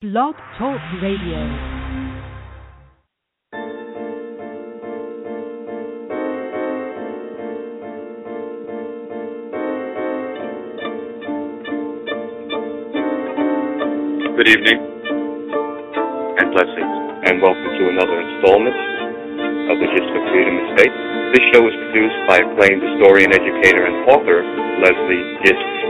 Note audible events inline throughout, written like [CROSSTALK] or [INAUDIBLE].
Blog Talk Radio. Good evening and blessings, and welcome to another installment of the Gist of Freedom Estate. This show is produced by acclaimed historian, educator, and author Leslie Gist,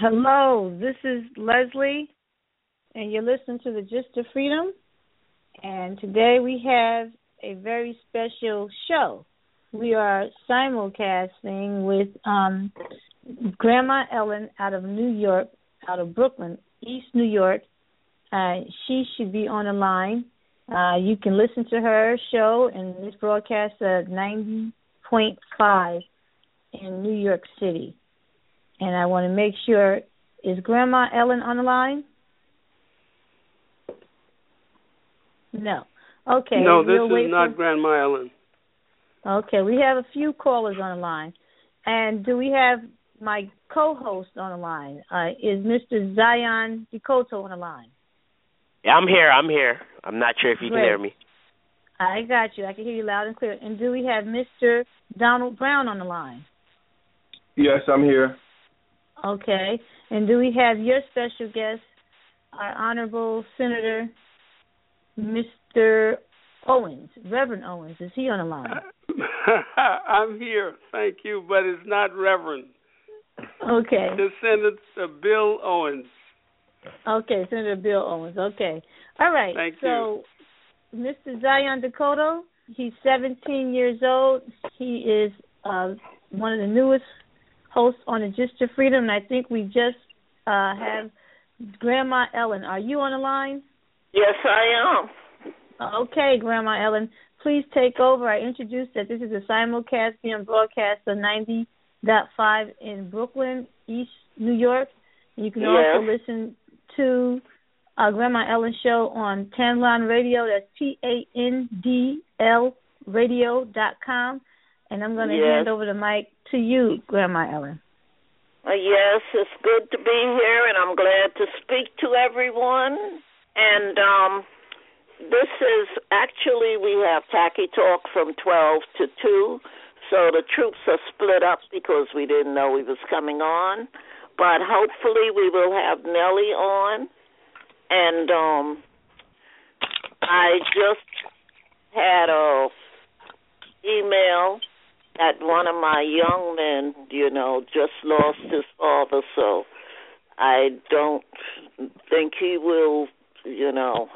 Hello, this is Leslie, and you're listening to the Gist of Freedom. And today we have a very special show. We are simulcasting with um, Grandma Ellen out of New York, out of Brooklyn, East New York. Uh, she should be on the line. Uh, you can listen to her show and this broadcast at 90.5 in New York City. And I want to make sure is Grandma Ellen on the line? No. Okay. No, this we'll is not for- Grandma Ellen. Okay, we have a few callers on the line. And do we have my co-host on the line? Uh, is Mr. Zion Dakota on the line? Yeah, I'm here. I'm here. I'm not sure if you Great. can hear me. I got you. I can hear you loud and clear. And do we have Mr. Donald Brown on the line? Yes, I'm here. Okay. And do we have your special guest, our Honorable Senator, Mr. Owens, Reverend Owens? Is he on the line? [LAUGHS] I'm here, thank you, but it's not Reverend. Okay. It's Senator Bill Owens. Okay, Senator Bill Owens. Okay. All right. Thank so, Mr. Zion Dakota, he's 17 years old. He is uh, one of the newest hosts on the Gist of Freedom, and I think we just uh, have Grandma Ellen. Are you on the line? Yes, I am. Okay, Grandma Ellen, please take over. I introduced that this is a simulcast being broadcast on 90.5 in Brooklyn, East New York. You can also listen to uh, Grandma Ellen's show on TANDL Radio. That's T A N D L radio dot com. And I'm going to Yes. hand over the mic to you, Grandma Ellen. Uh, yes, it's good to be here, and I'm glad to speak to everyone. And um, this is actually we have Tacky Talk from 12 to 2. So the troops are split up because we didn't know he was coming on. But hopefully we will have Nellie on. And um, I just had a email that one of my young men, you know, just lost his father, so I don't think he will, you know.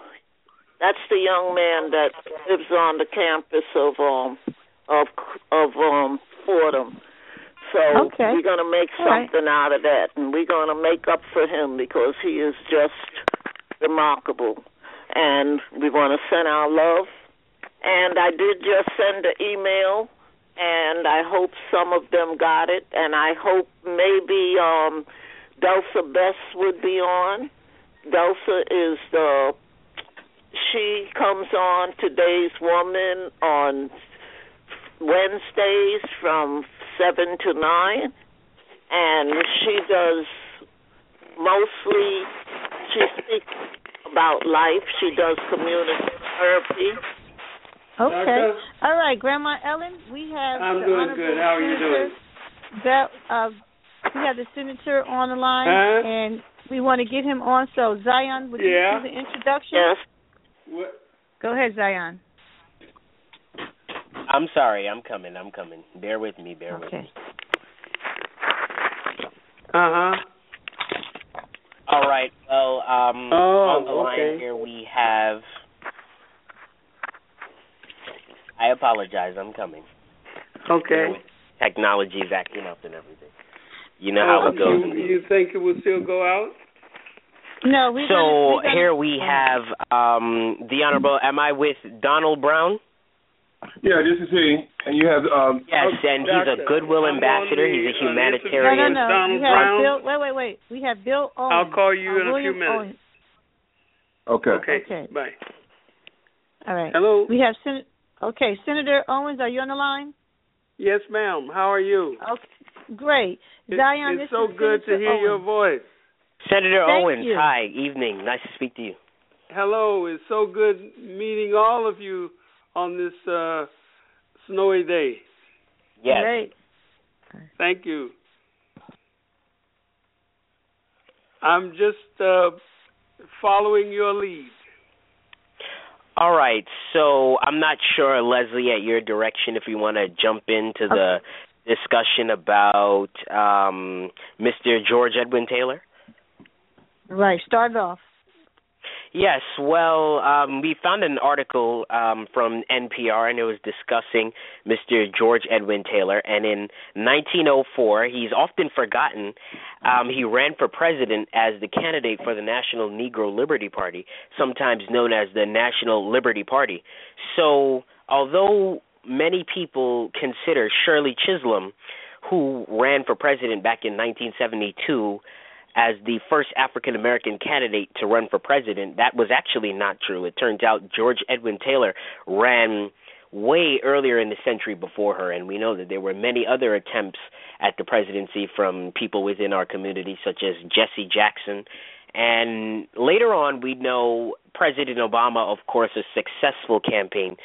That's the young man that lives on the campus of um of of um Fordham. So Okay. we're gonna make All right. something out of that, and we're gonna make up for him because he is just remarkable, and we want to send our love. And I did just send an email and I hope some of them got it, and I hope maybe um Delsa Bess would be on. Delsa is the she comes on today's woman on Wednesdays from seven to nine, and she does mostly she speaks about life. She does community therapy. Okay. Doctor? All right, Grandma Ellen, we have I'm the doing Honorable good. How are you doing? Bell, uh, we have the senator on the line, Huh? and we want to get him on. So, Zion, would Yeah. you do the introduction? Yes. What? Go ahead, Zion. I'm sorry. I'm coming. I'm coming. Bear with me. Bear with Okay. me. Uh huh. All right. Well, um, Oh, on the line here we have. I apologize. I'm coming. Bear Okay. with- Technology's acting up and everything. You know how Oh, it goes. You, you think it will still go out? No, we're so gonna, we're gonna, here we have um the honorable. Am I with Donald Brown? Yeah, this is he. And you have um Yes, Okay, and he's a goodwill I'm ambassador. the- He's a on the No, no, humanitarian. no. Donald we have Brown. Bill. Wait, wait, wait. We have Bill Owens. I'll call you uh, in a few minutes. Owens. okay. Okay. Okay. Bye. All right. Hello. We have Sen- Okay, Senator Owens, are you on the line? Yes, ma'am. How are you? Okay, great. It- Zion, it's this so is good to Senator hear your voice. Senator Thank Owens, you. hi, evening. Nice to speak to you. Hello. It's so good meeting all of you on this uh snowy day. Yes. Great. Thank you. I'm just uh following your lead. All right. So I'm not sure, Leslie, at your direction, if you want to jump into the discussion about um, Mr. George Edwin Taylor. Right, start off. Yes, well, um, we found an article um, from NPR, and it was discussing Mr. George Edwin Taylor. And in 1904, he's often forgotten. Um, he ran for president as the candidate for the National Negro Liberty Party, sometimes known as the National Liberty Party. So, although many people consider Shirley Chisholm, who ran for president back in 1972, as the first African American candidate to run for president. That was actually not true. It turns out George Edwin Taylor ran way earlier in the century before her, and we know that there were many other attempts at the presidency from people within our community, such as Jesse Jackson. And later on, we know President Obama, of course, a successful campaign.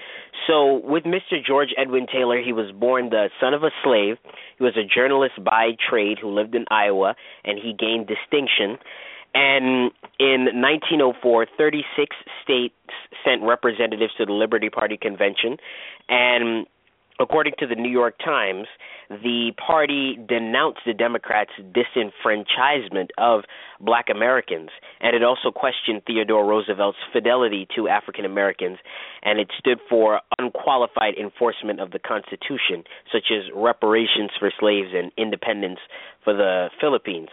So, with Mr. George Edwin Taylor, he was born the son of a slave. He was a journalist by trade who lived in Iowa, and he gained distinction. And in 1904, 36 states sent representatives to the Liberty Party convention. And according to the New York Times, the party denounced the Democrats' disenfranchisement of black Americans, and it also questioned Theodore Roosevelt's fidelity to African Americans, and it stood for unqualified enforcement of the Constitution, such as reparations for slaves and independence for the Philippines.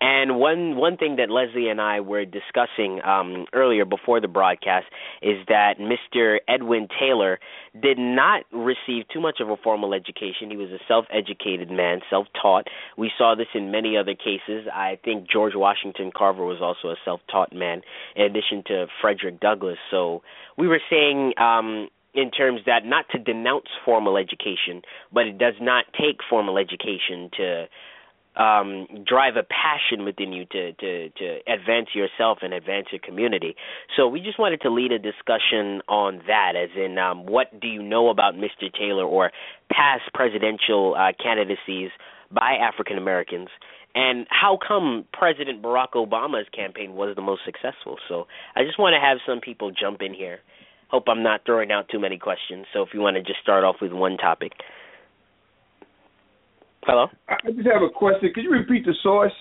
And one one thing that Leslie and I were discussing um, earlier before the broadcast is that Mr. Edwin Taylor did not receive too much of a formal education. He was a self-educated man, self-taught. We saw this in many other cases. I think George Washington Carver was also a self-taught man, in addition to Frederick Douglass. So we were saying. Um, in terms that not to denounce formal education, but it does not take formal education to um, drive a passion within you to, to, to advance yourself and advance your community. So we just wanted to lead a discussion on that, as in um, what do you know about Mr. Taylor or past presidential uh, candidacies by African Americans, and how come President Barack Obama's campaign was the most successful? So I just want to have some people jump in here. Hope I'm not throwing out too many questions. So if you want to just start off with one topic. Hello? I just have a question. Could you repeat the source?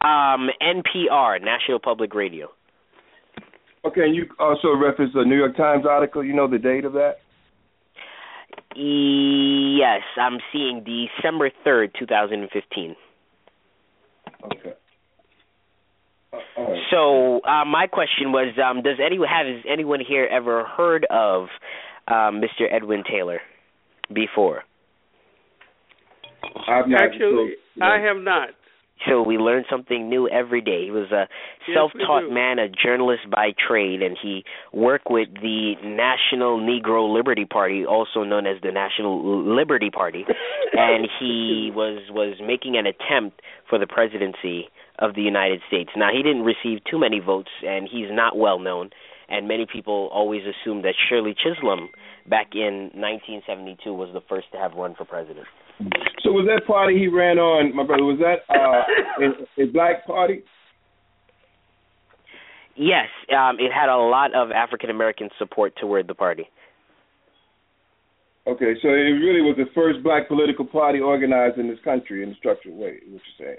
Um, NPR, National Public Radio. Okay, and you also referenced the New York Times article. You know the date of that? Yes, I'm seeing December 3rd, 2015. Okay. Uh. So, uh, my question was um, does anyone have has anyone here ever heard of um, Mr. Edwin Taylor before? I've not Actually, so- I have not. So we learn something new every day. He was a Yes, self-taught we man, a journalist by trade, and he worked with the National Negro Liberty Party, also known as the National Liberty Party, [LAUGHS] and he was was making an attempt for the presidency of the United States. Now he didn't receive too many votes, and he's not well known. And many people always assume that Shirley Chisholm, back in 1972, was the first to have run for president. So was that party he ran on, my brother? Was that uh, [LAUGHS] a, a black party? Yes, um, it had a lot of African American support toward the party. Okay, so it really was the first black political party organized in this country in a structured way. What you're saying?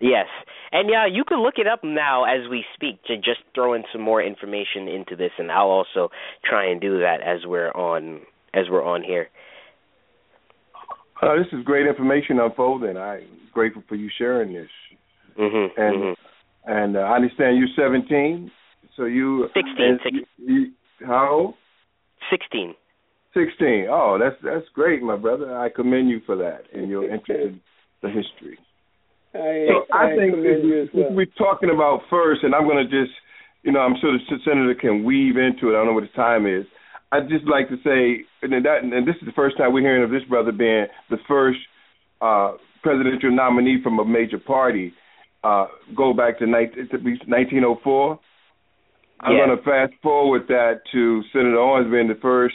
Yes, and yeah, you can look it up now as we speak to just throw in some more information into this, and I'll also try and do that as we're on as we're on here. Uh, this is great information unfolding. I'm grateful for you sharing this. Mm-hmm, and mm-hmm. and uh, I understand you're 17, so you 16. You, you, how old? 16. 16. Oh, that's that's great, my brother. I commend you for that and your interest in the history. I, so I, I think commend you as well. we're talking about first, and I'm going to just, you know, I'm sure the senator can weave into it. I don't know what the time is. I'd just like to say, and that, and this is the first time we're hearing of this brother being the first uh, presidential nominee from a major party. Uh, go back to 19, 1904. I'm Yeah. going to fast forward that to Senator Owens being the first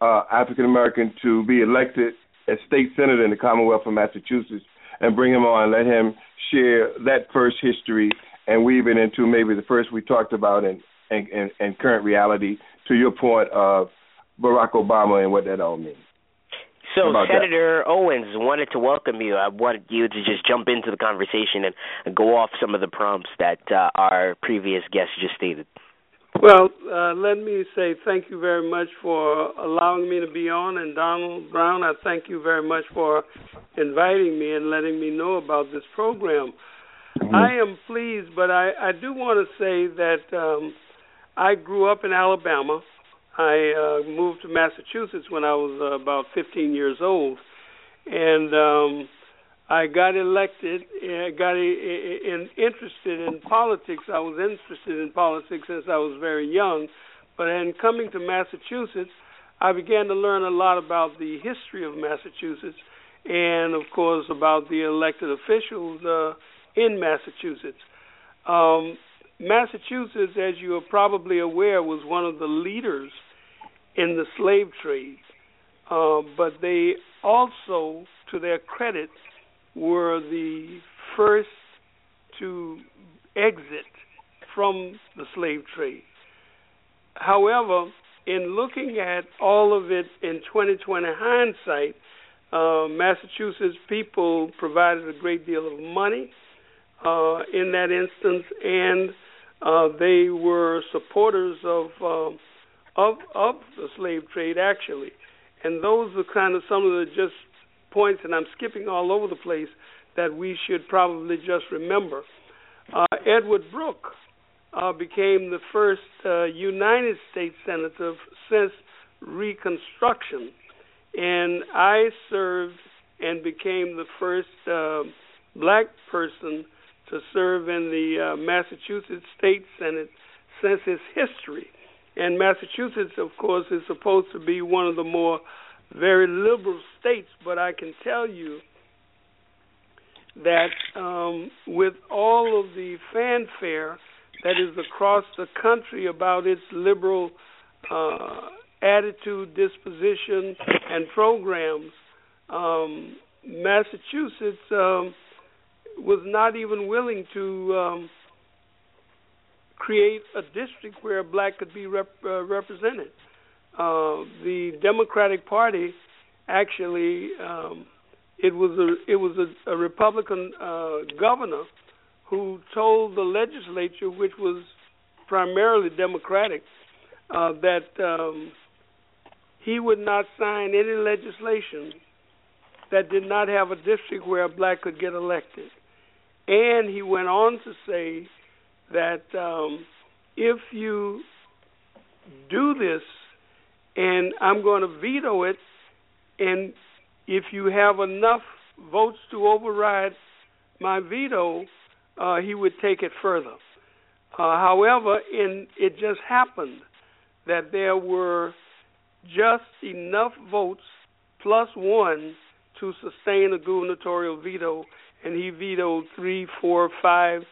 uh, African American to be elected as state senator in the Commonwealth of Massachusetts, and bring him on and let him share that first history and weave it into maybe the first we talked about and and, and, and current reality. To your point of Barack Obama and what that all means. So, How about that? Senator Owens wanted to welcome you. I wanted you to just jump into the conversation and, and go off some of the prompts that uh, our previous guest just stated. Well, uh, let me say thank you very much for allowing me to be on, and Donald Brown, I thank you very much for inviting me and letting me know about this program. I am pleased, but I, I do want to say that um, I grew up in Alabama. I uh, moved to Massachusetts when I was uh, about 15 years old, and um, I got elected. I got i i in, interested in politics. I was interested in politics since I was very young, but in coming to Massachusetts, I began to learn a lot about the history of Massachusetts, and of course about the elected officials uh, in Massachusetts. Um, Massachusetts, as you are probably aware, was one of the leaders in the slave trade, uh, but they also, to their credit, were the first to exit from the slave trade. However, in looking at all of it in 2020 hindsight, uh, Massachusetts people provided a great deal of money uh, in that instance, and uh, they were supporters of um, of of the slave trade actually, and those are kind of some of the just points, and I'm skipping all over the place that we should probably just remember. Uh, Edward Brooke uh, became the first uh, United States senator since Reconstruction, and I served and became the first uh, black person to serve in the uh, Massachusetts State Senate since its history. And Massachusetts, of course, is supposed to be one of the more very liberal states, but I can tell you that um, with all of the fanfare that is across the country about its liberal uh, attitude, disposition, and programs, um, Massachusetts um, was not even willing to um, create a district where a black could be rep- uh, represented. Uh, the Democratic Party actually um, it was a it was a, a Republican uh, governor who told the legislature, which was primarily Democratic, uh, that um, he would not sign any legislation that did not have a district where a black could get elected. And he went on to say that um, if you do this, and I'm going to veto it, and if you have enough votes to override my veto, uh, he would take it further. Uh, however, in it just happened that there were just enough votes plus one to sustain a gubernatorial veto, and he vetoed three, four, five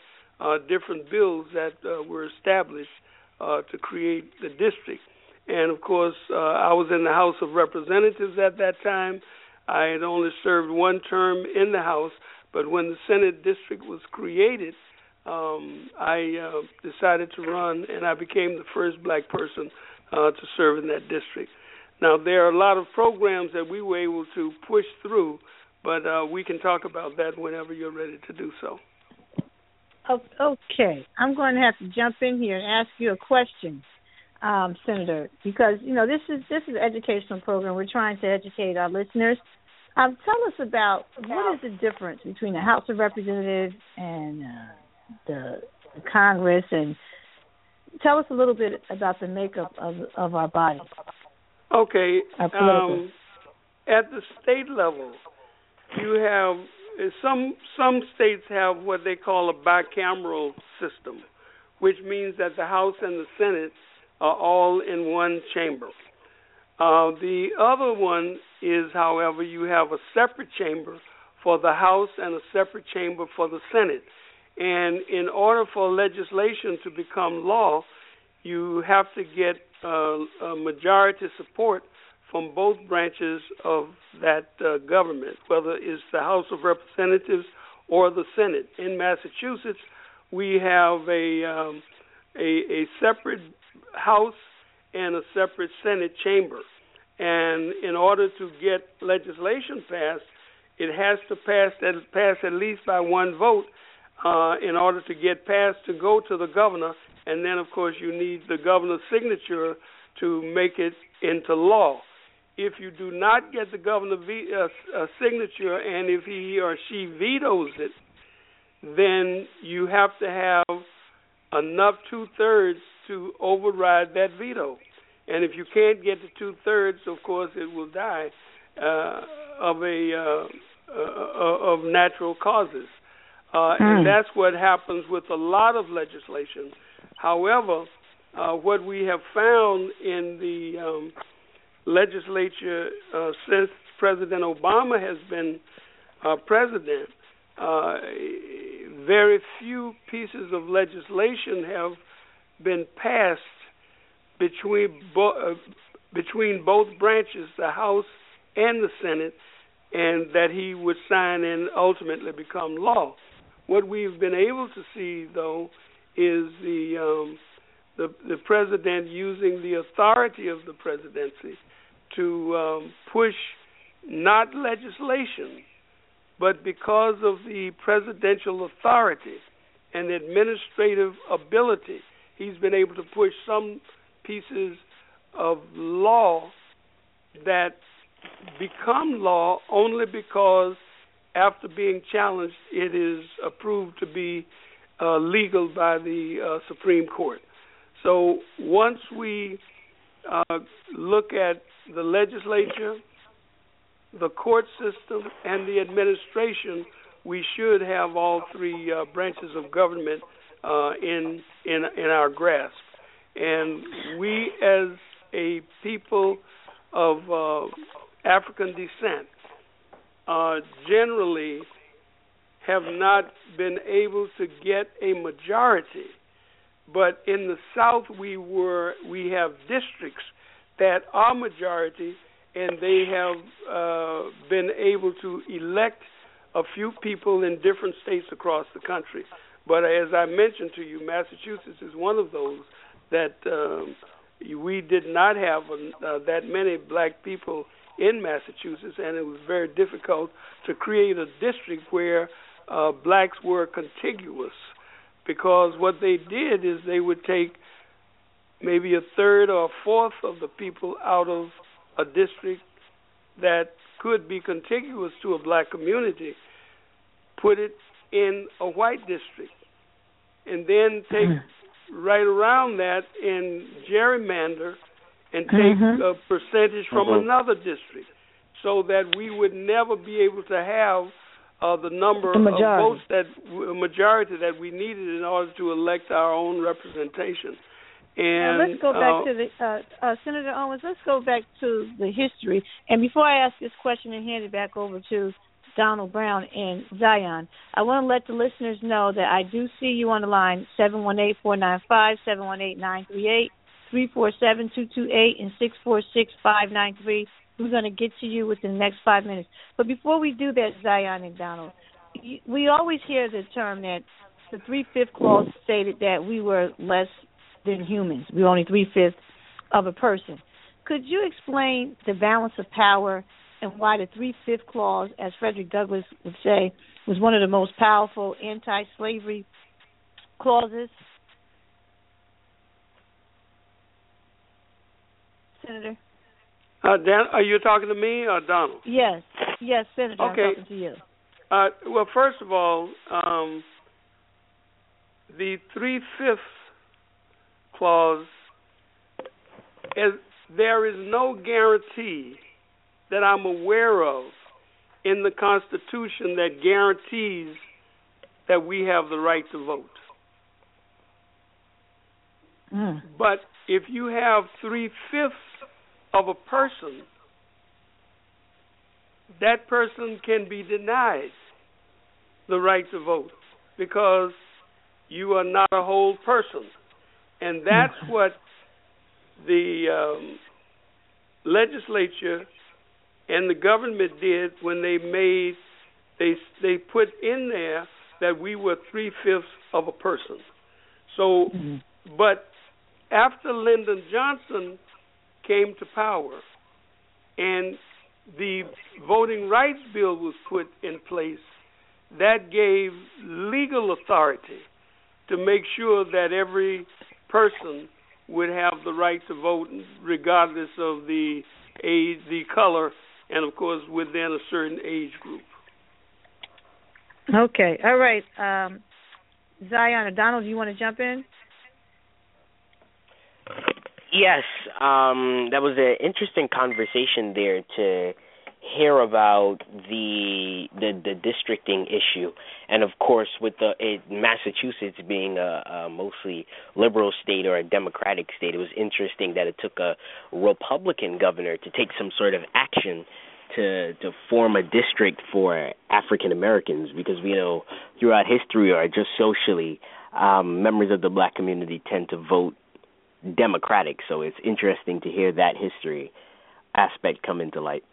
uh, different bills that uh, were established uh, to create the district. And of course, uh, I was in the House of Representatives at that time. I had only served one term in the House, but when the Senate district was created, um, I uh, decided to run, and I became the first black person uh, to serve in that district. Now, there are a lot of programs that we were able to push through, but uh, we can talk about that whenever you're ready to do so. Okay, I'm going to have to jump in here and ask you a question, um, Senator, because you know this is this is an educational program. We're trying to educate our listeners Um, tell us about what is the difference between the House of Representatives and uh, the, the Congress, and tell us a little bit about the makeup of of our body. Okay. Our Um, at the state level, you have some some states have what they call a bicameral system, which means that the House and the Senate are all in one chamber. Uh, the other one is, however, you have a separate chamber for the House and a separate chamber for the Senate. And in order for legislation to become law, you have to get uh, a majority support from both branches of that uh, government, whether it's the House of Representatives or the Senate. In Massachusetts, we have a um, a, a separate House and a separate Senate chamber. And in order to get legislation passed, it has to pass at, pass at least by one vote uh, in order to get passed to go to the governor. And then, of course, you need the governor's signature to make it into law. If you do not get the governor's uh, uh, signature and if he or she vetoes it, then you have to have enough two thirds to override that veto. And if you can't get the two thirds, of course, it will die uh, of a uh, uh, of natural causes. Uh, and Hmm. that's what happens with a lot of legislation. However, uh, what we have found in the um, legislature uh, since President Obama has been uh, president, uh, very few pieces of legislation have been passed between bo- uh, between both branches, the House and the Senate, and that he would sign and ultimately become law. What we've been able to see, though, is the um, the, the president using the authority of the presidency to um, push not legislation, but because of the presidential authority and administrative ability, he's been able to push some pieces of law that become law only because after being challenged it is approved to be uh, legal by the uh, Supreme Court. So once we uh, look at the legislature, the court system, and the administration, we should have all three uh, branches of government uh, in in in our grasp. And we, as a people of uh, African descent, uh, generally have not been able to get a majority. But in the South, we were we have districts that are majority, and they have uh, been able to elect a few people in different states across the country. But as I mentioned to you, Massachusetts is one of those that um, we did not have uh, that many black people in Massachusetts, and it was very difficult to create a district where uh, blacks were contiguous. Because what they did is they would take maybe a third or a fourth of the people out of a district that could be contiguous to a black community, put it in a white district, and then take right around that and gerrymander and take Mhm. a percentage from Mhm. another district so that we would never be able to have uh, the number The of votes that a majority that we needed in order to elect our own representation. And now let's go uh, back to the uh, uh, Senator Owens. Let's go back to the history. And before I ask this question and hand it back over to Donald Brown and Zion, I want to let the listeners know that I do see you on the line seven one eight four nine five seven one eight nine three eight three four seven two two eight and six four six five nine three. We're going to get to you within the next five minutes. But before we do that, Zion and Donald, we always hear the term that the three fifth clause stated that we were less than humans. We're only three fifths of a person. Could you explain the balance of power and why the three fifth clause, as Frederick Douglass would say, was one of the most powerful anti slavery clauses? Senator? uh, Dan, are you talking to me or Donald? Yes. Yes, Senator, okay. I'm talking to you. Uh, well, first of all, um, the three fifths clause is there is no guarantee that I'm aware of in the Constitution that guarantees that we have the right to vote. Mm. But if you have three fifths of a person, that person can be denied the right to vote because you are not a whole person. And that's what the um, legislature and the government did when they made they they put in there that we were three fifths of a person. So, Mhm. but after Lyndon Johnson came to power, and the Voting Rights Bill was put in place, that gave legal authority to make sure that every person would have the right to vote, regardless of the age, the color, and of course within a certain age group. Okay. All right. Um, Zion or Donald, do you want to jump in? Yes, um, that was an interesting conversation there to hear about the the, the districting issue, and of course, with the it, Massachusetts being a, a mostly liberal state or a Democratic state, it was interesting that it took a Republican governor to take some sort of action to to form a district for African Americans because we know throughout history or just socially, um, members of the black community tend to vote democratic. So it's interesting to hear that history aspect come into light.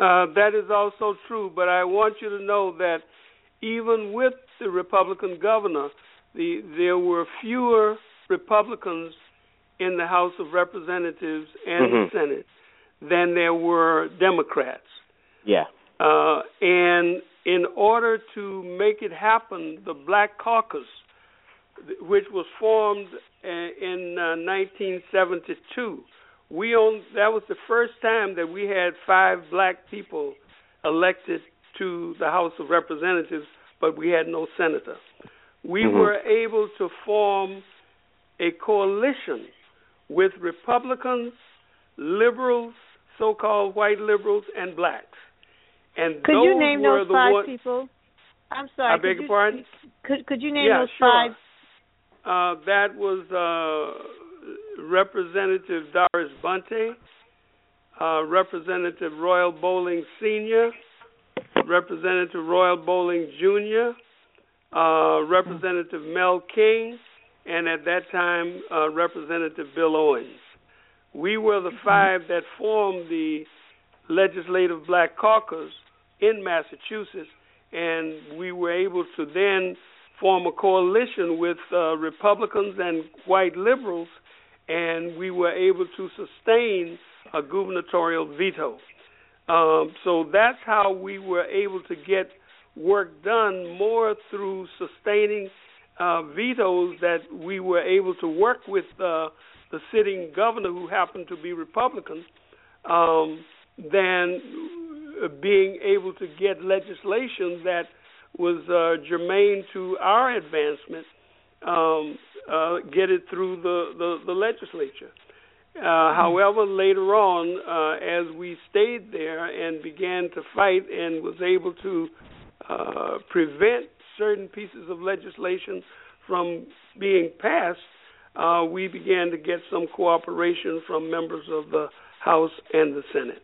Uh, that is also true, but I want you to know that even with the Republican governor, the there were fewer Republicans in the House of Representatives and Mhm. the Senate than there were Democrats. Yeah. Uh, and in order to make it happen, the Black Caucus, which was formed uh, in uh, 1972, we own, that was the first time that we had five black people elected to the House of Representatives, but we had no senator. We Mhm. were able to form a coalition with Republicans, liberals, so-called white liberals, and blacks. And Could those you name were those the five one- people? I'm sorry. I sorry. beg could your you, pardon? Could Could you name yeah, those sure. five? Uh, that was uh, Representative Doris Bunte, uh, Representative Royal Bolling Sr., Representative Royal Bolling Jr., uh, Representative Mel King, and at that time, uh, Representative Bill Owens. We were the five that formed the Legislative Black Caucus in Massachusetts, and we were able to then form a coalition with uh, Republicans and white liberals, and we were able to sustain a gubernatorial veto. Um, so that's how we were able to get work done more through sustaining uh, vetoes that we were able to work with uh, the sitting governor, who happened to be Republican, um, than being able to get legislation that was uh, germane to our advancement, um, uh, get it through the, the, the legislature. Uh, however, later on, uh, as we stayed there and began to fight and was able to uh, prevent certain pieces of legislation from being passed, uh, we began to get some cooperation from members of the House and the Senate.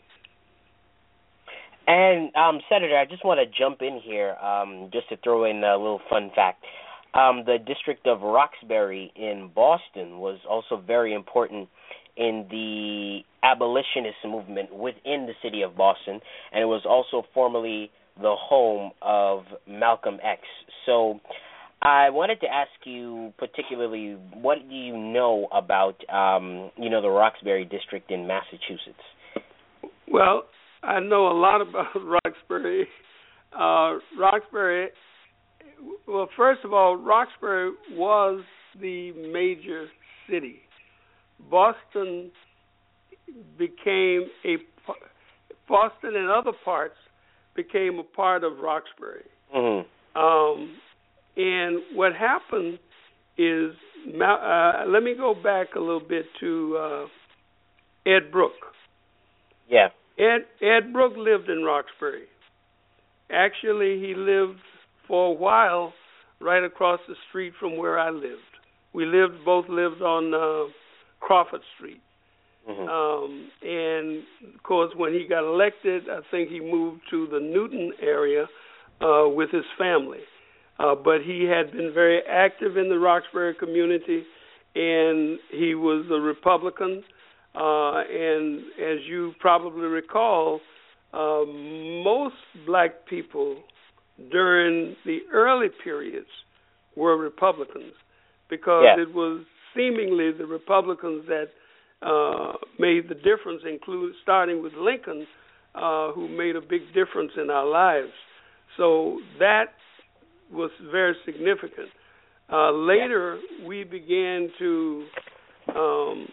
And um, Senator, I just want to jump in here, um, just to throw in a little fun fact. Um, the district of Roxbury in Boston was also very important in the abolitionist movement within the city of Boston, and it was also formerly the home of Malcolm X. So, I wanted to ask you particularly, what do you know about, um, you know, the Roxbury district in Massachusetts? Well, I know a lot about [LAUGHS] Roxbury. Uh, Roxbury, well, first of all, Roxbury was the major city. Boston became a Boston and other parts became a part of Roxbury. Mm-hmm. Um, and what happened is, uh, let me go back a little bit to uh, Ed Brooke. Yeah. Ed Ed Brooke lived in Roxbury. Actually, he lived for a while right across the street from where I lived. We lived both lived on uh, Crawford Street. Mm-hmm. Um, and of course, when he got elected, I think he moved to the Newton area uh, with his family. Uh, but he had been very active in the Roxbury community, and he was a Republican. Uh, and as you probably recall, uh, most black people during the early periods were Republicans because yeah. it was seemingly the Republicans that uh, made the difference, include starting with Lincoln, uh, who made a big difference in our lives. So that was very significant. Uh, later, we began to um,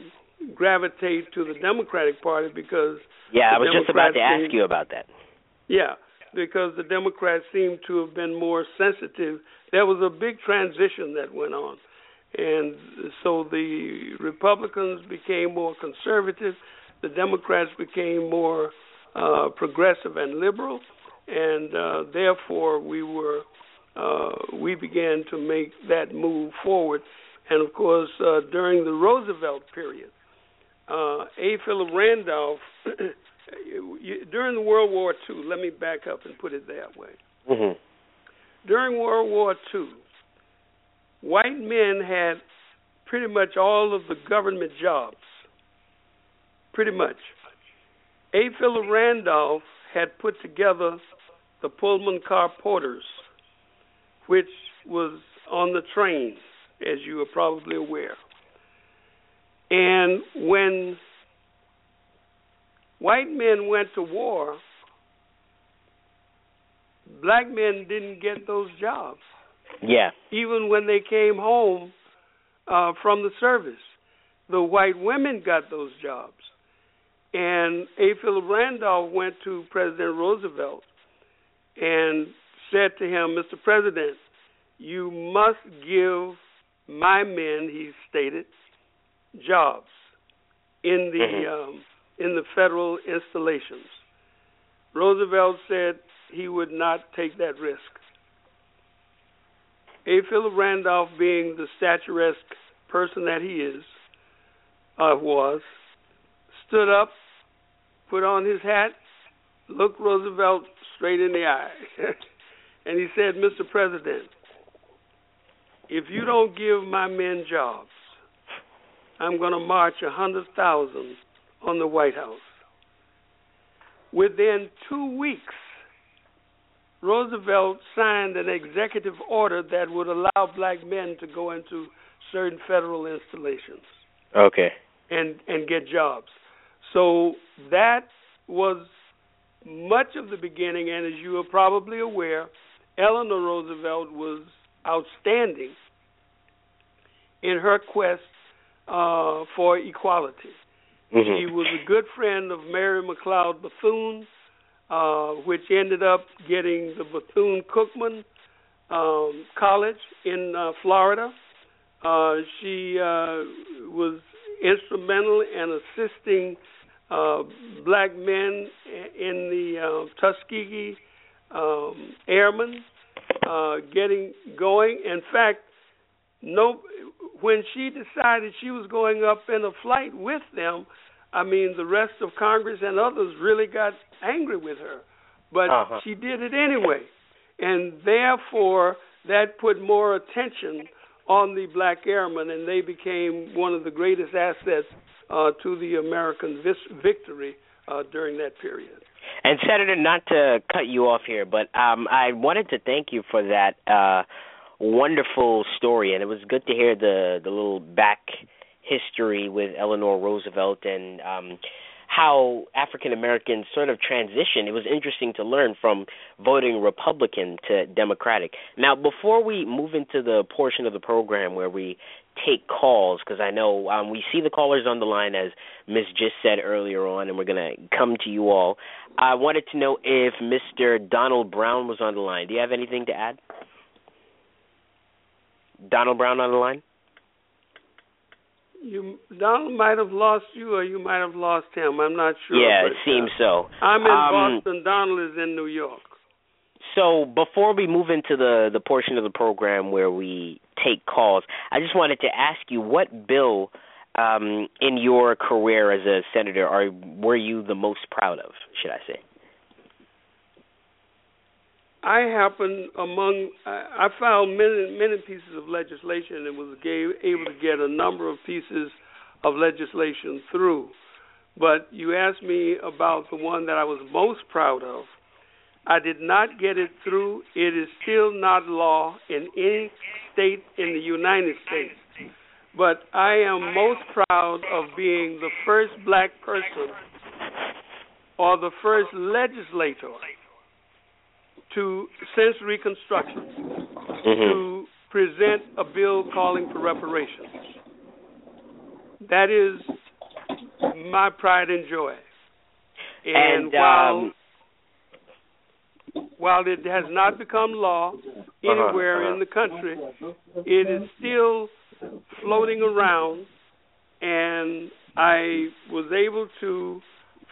gravitate to the Democratic Party because yeah, I was Democrats just about to ask you about that. Yeah, because the Democrats seemed to have been more sensitive. There was a big transition that went on, and so the Republicans became more conservative, the Democrats became more uh, progressive and liberal, and uh, therefore we were uh, we began to make that move forward. And of course, uh, during the Roosevelt period, uh, A. Philip Randolph, [CLEARS THROAT] during the World War II, let me back up and put it that way. Mm-hmm. During World War II, white men had pretty much all of the government jobs. Pretty much. A. Philip Randolph had put together the Pullman car porters which was on the trains, as you are probably aware. And when white men went to war, black men didn't get those jobs. Yeah. Even when they came home uh, from the service, the white women got those jobs. And A. Philip Randolph went to President Roosevelt and said to him, Mr. President, you must give my men, he stated, jobs in the mm-hmm. um, in the federal installations. Roosevelt said he would not take that risk. A. Philip Randolph, being the statuesque person that he is, uh, was, stood up, put on his hat, looked Roosevelt straight in the eye. [LAUGHS] And he said, Mr. President, if you don't give my men jobs, I'm going to march a 100,000 on the White House. Within two weeks, Roosevelt signed an executive order that would allow black men to go into certain federal installations. Okay. And and get jobs. So that was much of the beginning, and as you are probably aware, Eleanor Roosevelt was outstanding in her quest uh, for equality. Mm-hmm. She was a good friend of Mary McLeod Bethune, uh, which ended up getting the Bethune Cookman um, College in uh, Florida. Uh, she uh, was instrumental in assisting uh, black men in the uh, Tuskegee um, airmen uh, getting going. In fact, no, when she decided she was going up in a flight with them, I mean, the rest of Congress and others really got angry with her, but uh-huh. she did it anyway, and therefore that put more attention on the black airmen, and they became one of the greatest assets uh, to the American vis- victory uh, during that period. And Senator, not to cut you off here, but um, I wanted to thank you for that uh, wonderful story, and it was good to hear the the little back history with Eleanor Roosevelt and um, how African Americans sort of transition. It was interesting to learn from voting Republican to Democratic. Now, before we move into the portion of the program where we take calls, because I know um, we see the callers on the line, as Ms. just said earlier on, and we're going to come to you all. I wanted to know if Mr. Donald Brown was on the line. Do you have anything to add? Donald Brown on the line? You Donald might have lost you, or you might have lost him. I'm not sure. Yeah, it seems uh, so. I'm in Um, Boston. Donald is in New York. So before we move into the the portion of the program where we take calls, I just wanted to ask you what bill um, in your career as a senator are were you the most proud of? Should I say? I happened among I I many many pieces of legislation and was gave, able to get a number of pieces of legislation through. But you asked me about the one that I was most proud of. I did not get it through. It is still not law in any state in the United States. But I am most proud of being the first black person or the first legislator to since Reconstruction Mm-hmm. to present a bill calling for reparations. That is my pride and joy. And, And, while um, while it has not become law anywhere uh-huh. in the country, it is still floating around and I was able to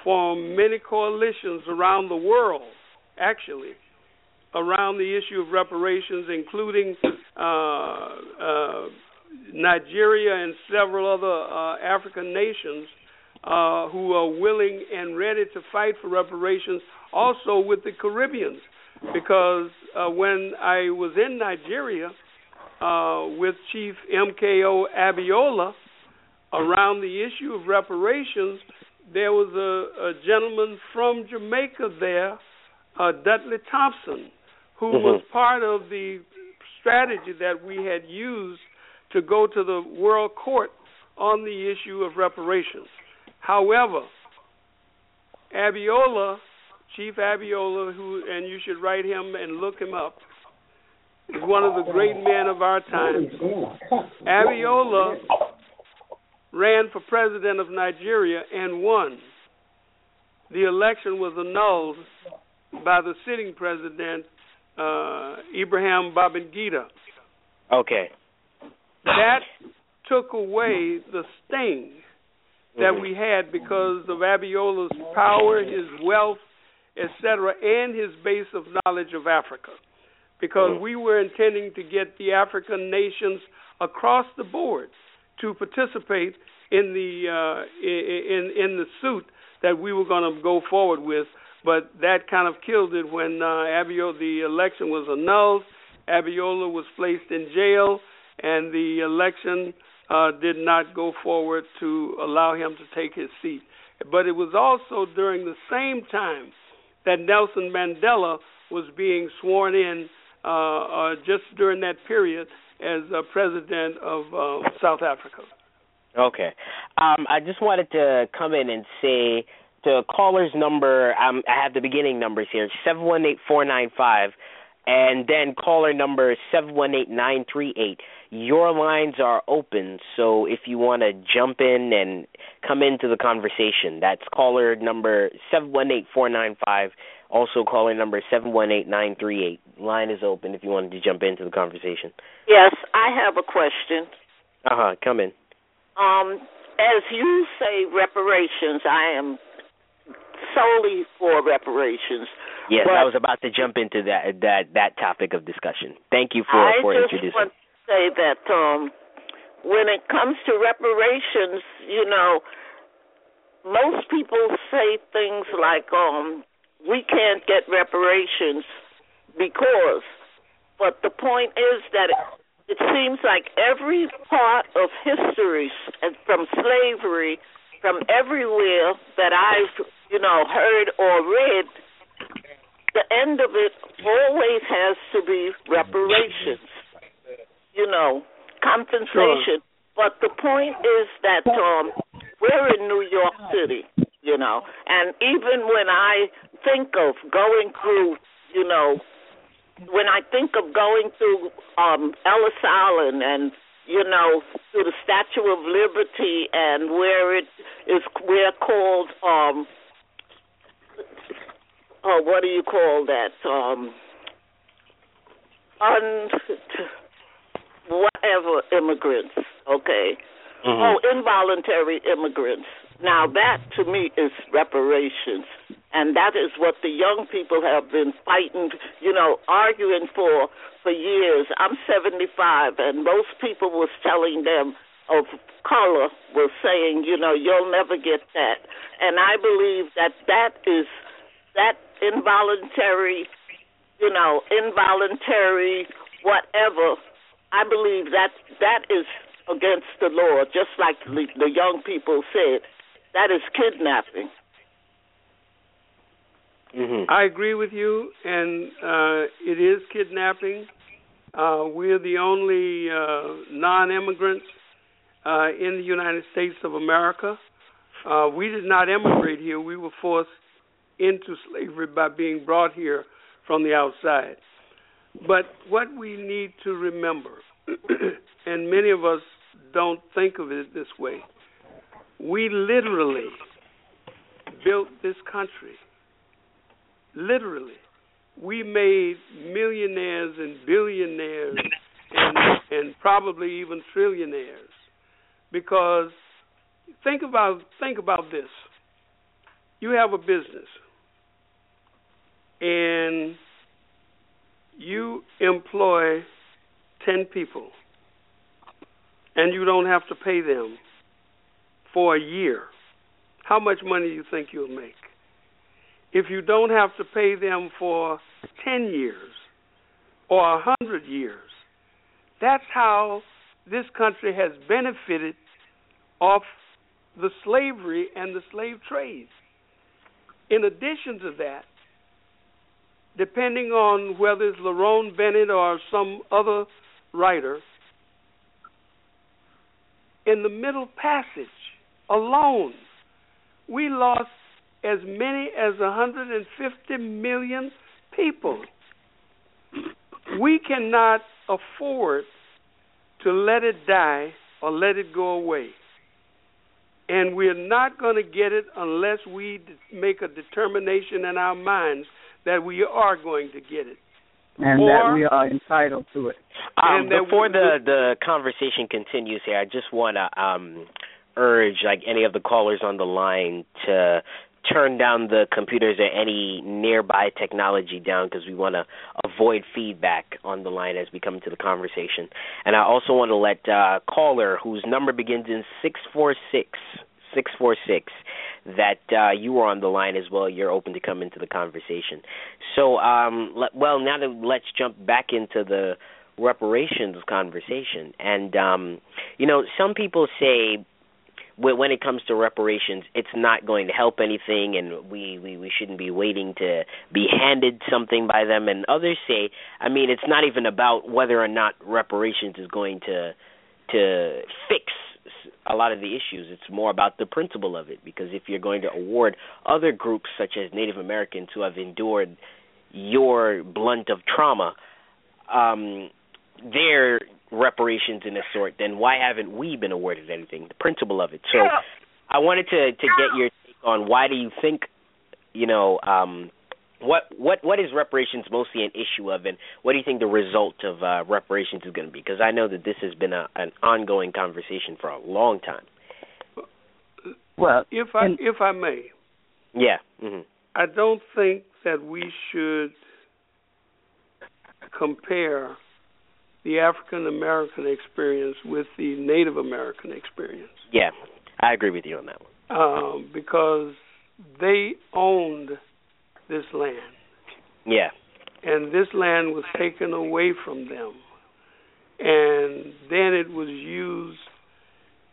form many coalitions around the world actually around the issue of reparations, including uh, uh, Nigeria and several other uh, African nations uh, who are willing and ready to fight for reparations, also with the Caribbeans. Because uh, when I was in Nigeria uh, with Chief MKO Abiola around the issue of reparations, there was a, a gentleman from Jamaica there, Dudley Thompson, who Mhm. was part of the strategy that we had used to go to the World Court on the issue of reparations. However, Abiola, Chief Abiola, who and you should write him and look him up, is one of the great men of our time. Abiola ran for president of Nigeria and won. The election was annulled by the sitting president, uh, Ibrahim Babangida. okay. That took away the sting that we had because of Abiola's power, his wealth, etc., and his base of knowledge of Africa. Because we were intending to get the African nations across the board to participate in the uh, in in the suit that we were going to go forward with, but that kind of killed it when uh, Abiola the election was annulled. Abiola was placed in jail, and the election uh, did not go forward to allow him to take his seat. But it was also during the same time that Nelson Mandela was being sworn in, uh, uh, just during that period, as uh, president of uh, South Africa. Okay. Um, I just wanted to come in and say the caller's number. Um, I have the beginning numbers here: seven one eight four nine five, and then caller number seven one eight nine three eight. Your lines are open, so if you want to jump in and come into the conversation, that's caller number seven one eight four nine five. Also, caller number seven one eight nine three eight. Line is open if you wanted to jump into the conversation. Yes, I have a question. Uh huh. Come in. Um, as you say reparations, I am solely for reparations. Yes, But- I was about to jump into that that that topic of discussion. Thank you for introducing. I for just introducing. want to say that um, when it comes to reparations, you know, most people say things like, um, "We can't get reparations because," but the point is that it, it seems like every part of history, from slavery, from everywhere that I've, you know, heard or read, the end of it always has to be reparations. You know, compensation. But the point is that um we're in New York City you know. And even when I think of going through, you know, when I think of going through um Ellis Island and you know through the Statue of Liberty and where it is we're called um oh what do you call that? Um un whatever immigrants okay? Mm-hmm. oh involuntary immigrants. Now that to me is reparations. And that is what the young people have been fighting you know arguing for for years. I'm 75 and most people was telling them of color was saying you know you'll never get that. And i believe that that is that involuntary you know involuntary whatever i believe that that is against the law just like the, the young people said that is kidnapping Mhm. I agree with you, and uh, it is kidnapping. Uh, we're the only uh, non-immigrants uh, in the United States of America. Uh, we did not immigrate here. We were forced into slavery by being brought here from the outside. But what we need to remember, [CLEARS THROAT] and many of us don't think of it this way, we literally built this country. Literally. We made millionaires and billionaires and and probably even trillionaires. Because think about think about this. You have a business and you employ 10 people and you don't have to pay them for a year how much money do you think you'll make if you don't have to pay them for 10 years or a 100 years. That's how this country has benefited off the slavery and the slave trade. In addition to that, depending on whether it's Lerone Bennett or some other writer, in the Middle Passage alone, we lost as many as 150 million people. We cannot afford to let it die or let it go away. And we're not going to get it unless we make a determination in our minds that we are going to get it. And Or- that we are entitled to it. Um, And before we- the the conversation continues here, I just want to um, urge like any of the callers on the line to turn down the computers or any nearby technology down because we want to avoid feedback on the line as we come into the conversation. And I also want to let uh, caller whose number begins in six four six six four six that uh, you are on the line as well. You're open to come into the conversation. So, um, well, now that let's jump back into the reparations conversation. And um, you know, some people say when it comes to reparations, it's not going to help anything, and we, we we shouldn't be waiting to be handed something by them. And others say, I mean, it's not even about whether or not reparations is going to to fix a lot of the issues. It's more about the principle of it. Because if you're going to award other groups such as Native Americans who have endured your blunt of trauma, um, their reparations in a sort, then why haven't we been awarded anything? The principle of it. So I wanted to to get your take on why do you think, you know, um, what what what is reparations mostly an issue of, and what do you think the result of uh, reparations is going to be? Because I know that this has been a, an ongoing conversation for a long time. Well, If I and- if I may, Yeah. hmm I don't think that we should compare the African American experience with the Native American experience Yeah, I agree with you on that one. um, because they owned this land, Yeah. and this land was taken away from them, and then it was used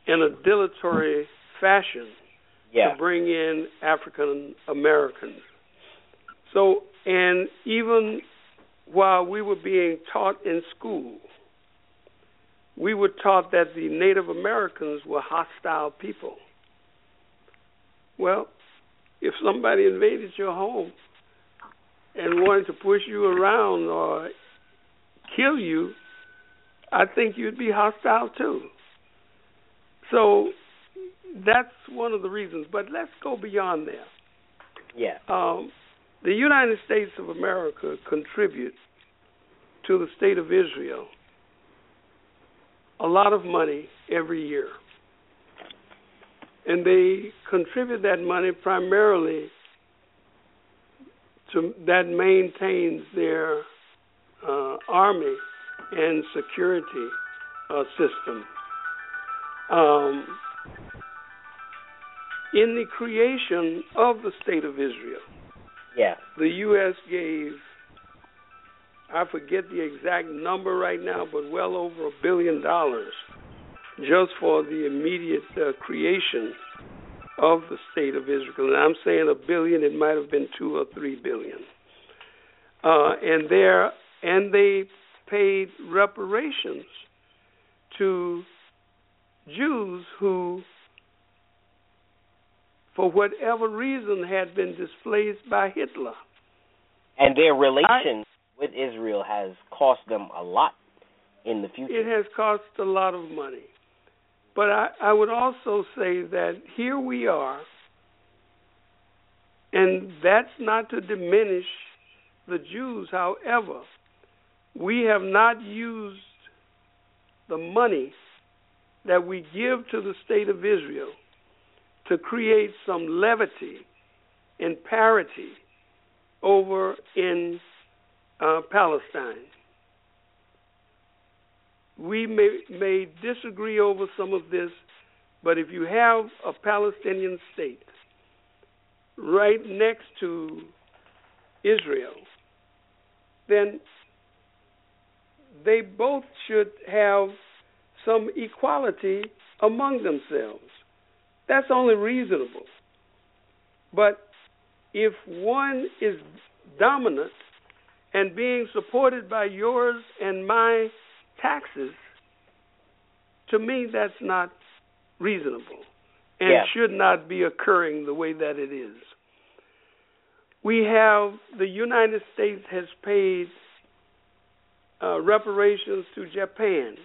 in a dilatory fashion Yeah. to bring in African Americans. So, and even while we were being taught in school, we were taught that the Native Americans were hostile people. Well, if somebody invaded your home and wanted to push you around or kill you, I think you'd be hostile too. So that's one of the reasons. But let's go beyond there. Yeah. Um, the United States of America contribute to the state of Israel a lot of money every year. And they contribute that money primarily to that maintains their uh, army and security uh, system. Um, in the creation of the state of Israel, yeah, the U.S. gave I forget the exact number right now, but well over a billion dollars just for the immediate uh, creation of the state of Israel. And I'm saying a billion; it might have been two or three billion. Uh, and there, and they paid reparations to Jews who, for whatever reason, had been displaced by Hitler. And their relations I, with Israel has cost them a lot in the future. It has cost a lot of money. But I, I would also say that here we are, and that's not to diminish the Jews. However, we have not used the money that we give to the state of Israel to create some levity and parity over in uh, Palestine. We may, may disagree over some of this, but if you have a Palestinian state right next to Israel, then they both should have some equality among themselves. That's only reasonable. But if one is dominant and being supported by yours and my taxes, to me that's not reasonable and yeah. should not be occurring the way that it is. We have the United States has paid uh, reparations to Japan.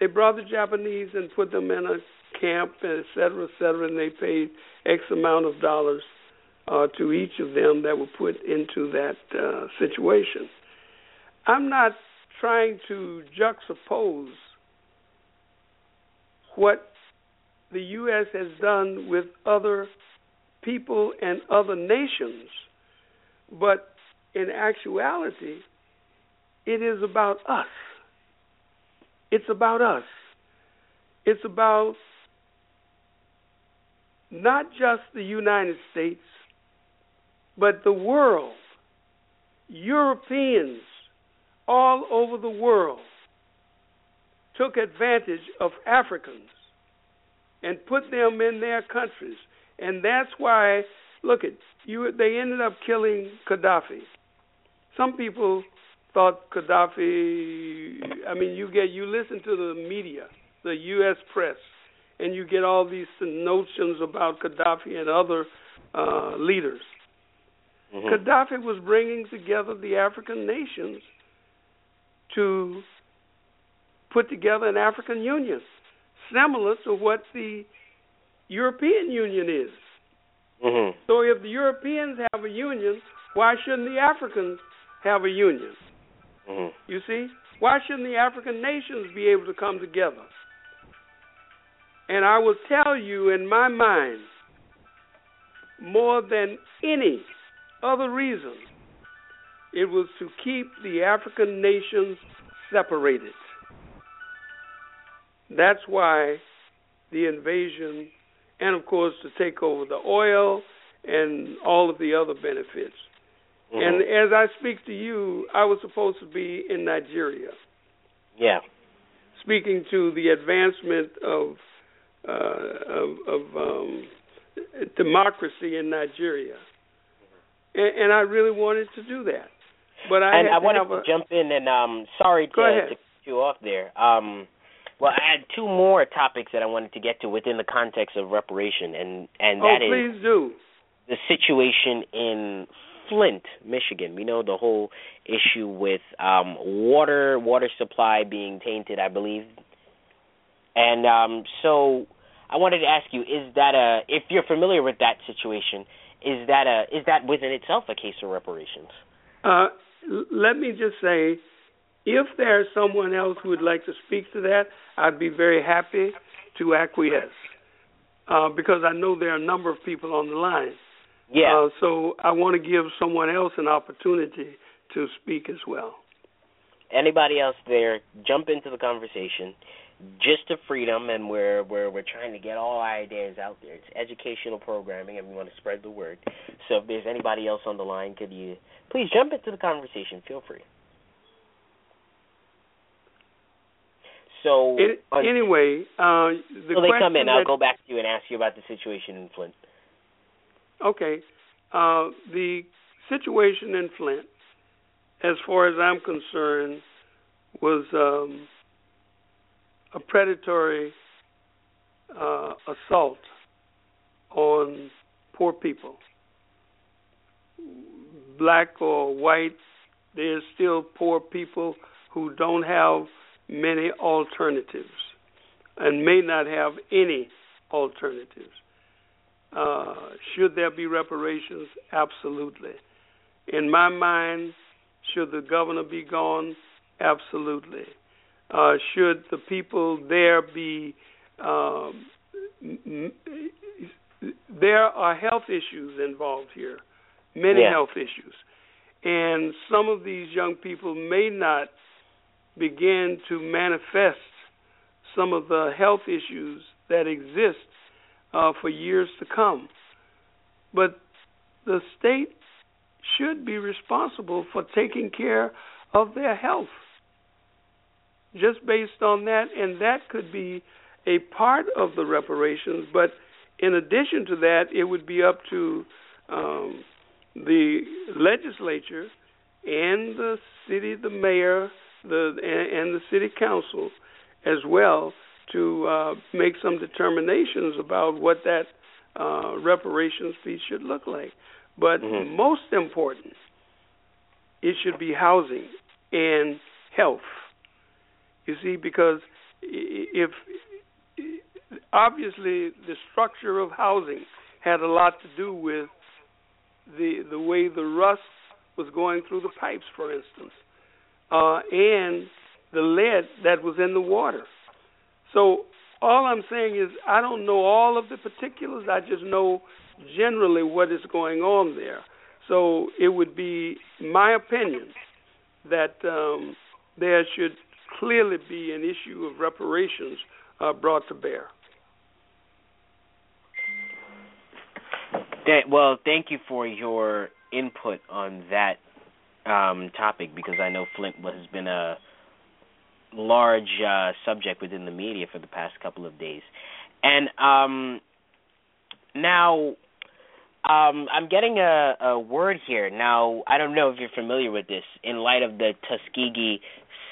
They brought the Japanese and put them in a camp, et cetera, et cetera, and they paid X amount of dollars uh, to each of them that were put into that uh, situation. I'm not trying to juxtapose what the U.S. has done with other people and other nations, but in actuality, it is about us. It's about us. It's about not just the United States, but the world. Europeans all over the world took advantage of Africans and put them in their countries. And that's why, look at you. They ended up killing Gaddafi. Some people thought Gaddafi. I mean, you get you listen to the media, the U.S. press, and you get all these notions about Gaddafi and other uh, leaders. Mm-hmm. Gaddafi was bringing together the African nations to put together an African Union, similar to what the European Union is. Mm-hmm. So if the Europeans have a union, why shouldn't the Africans have a union? Mm-hmm. You see? Why shouldn't the African nations be able to come together? And I will tell you in my mind, more than any other reason, it was to keep the African nations separated. That's why the invasion, and of course to take over the oil and all of the other benefits. Mm-hmm. And as I speak to you, I was supposed to be in Nigeria. Yeah. Speaking to the advancement of uh, of, of um, democracy in Nigeria, and, and I really wanted to do that. But I and I wanted to a, jump in and um sorry to, ahead. to cut you off there. Um well I had two more topics that I wanted to get to within the context of reparation and and oh, that is do. the situation in Flint, Michigan. We know the whole issue with um, water water supply being tainted, I believe. And um, so I wanted to ask you: Is that a if you're familiar with that situation? Is that a is that within itself a case of reparations? Uh, let me just say, if there's someone else who would like to speak to that, I'd be very happy to acquiesce uh, because I know there are a number of people on the line. Yeah. Uh, so I want to give someone else an opportunity to speak as well. Anybody else there, jump into the conversation. Gist of Freedom, and we're we're we're trying to get all our ideas out there. It's educational programming, and we want to spread the word. So if there's anybody else on the line, could you please jump into the conversation? Feel free. So it, anyway, uh, the so they come in. that, I'll go back to you and ask you about the situation in Flint. Okay, uh, the situation in Flint, as far as I'm concerned, was um, a predatory uh, assault on poor people, black or white. There's still poor people who don't have many alternatives and may not have any alternatives. Uh, should there be reparations? Absolutely. In my mind, should the governor be gone? Absolutely. Uh, should the people there be? Um, there are health issues involved here, many yeah. health issues, and some of these young people may not begin to manifest some of the health issues that exist uh, for years to come. But the state should be responsible for taking care of their health. Just based on that, and that could be a part of the reparations, but in addition to that, it would be up to um, the legislature and the city, the mayor, the and, and the city council as well to uh, make some determinations about what that uh, reparations fee should look like. But mm-hmm. most important, it should be housing and health. You see, because if obviously the structure of housing had a lot to do with the the way the rust was going through the pipes, for instance uh, and the lead that was in the water. So all I'm saying is I don't know all of the particulars. I just know generally what is going on there. So it would be my opinion that um, there should clearly be an issue of reparations uh, brought to bear. well, thank you for your input on that um, topic because I know Flint has been a large uh, subject within the media for the past couple of days, and um, now um, I'm getting a, a word here. Now I don't know if you're familiar with this in light of the Tuskegee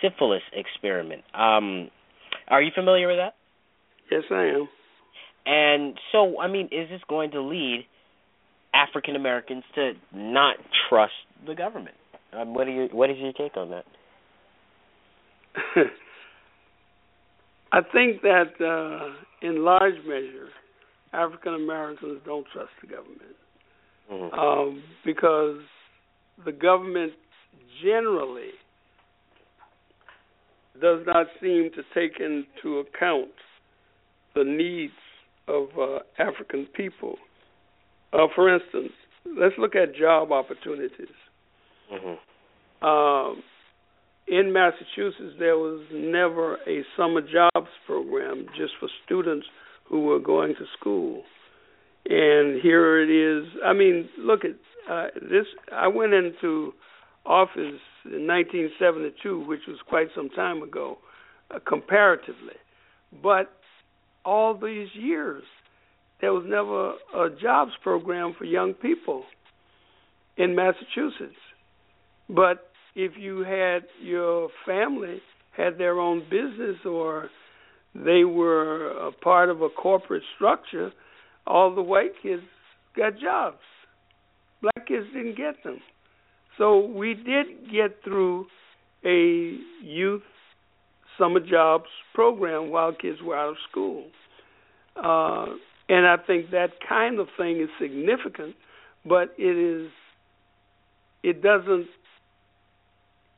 syphilis experiment. Um, are you familiar with that? Yes, I am. And so, I mean, is this going to lead African Americans to not trust the government? Um, what are you? What is your take on that? [LAUGHS] I think that uh, in large measure, African Americans don't trust the government mm-hmm. um, because the government generally does not seem to take into account the needs of uh, African people. Uh, for instance, let's look at job opportunities. Mm-hmm. Um, in Massachusetts, there was never a summer jobs program just for students who were going to school. And here it is. I mean, look at uh, this. I went into office in 1972, which was quite some time ago, uh, comparatively. But all these years, there was never a jobs program for young people in Massachusetts. But if you had your family had their own business or they were a part of a corporate structure, all the white kids got jobs. black kids didn't get them. So we did get through a youth summer jobs program while kids were out of school. Uh, and I think that kind of thing is significant, but it is it doesn't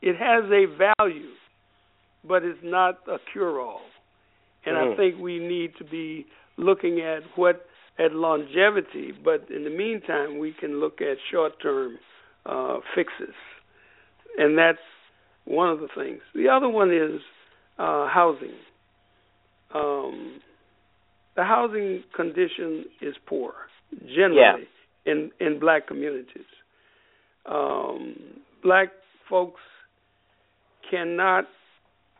it has a value, but it's not a cure all. And mm-hmm. I think we need to be looking at what at longevity, but in the meantime we can look at short term uh, fixes. And that's one of the things. The other one is uh, housing. Um, the housing condition is poor generally yeah. in in black communities. Um, black folks cannot,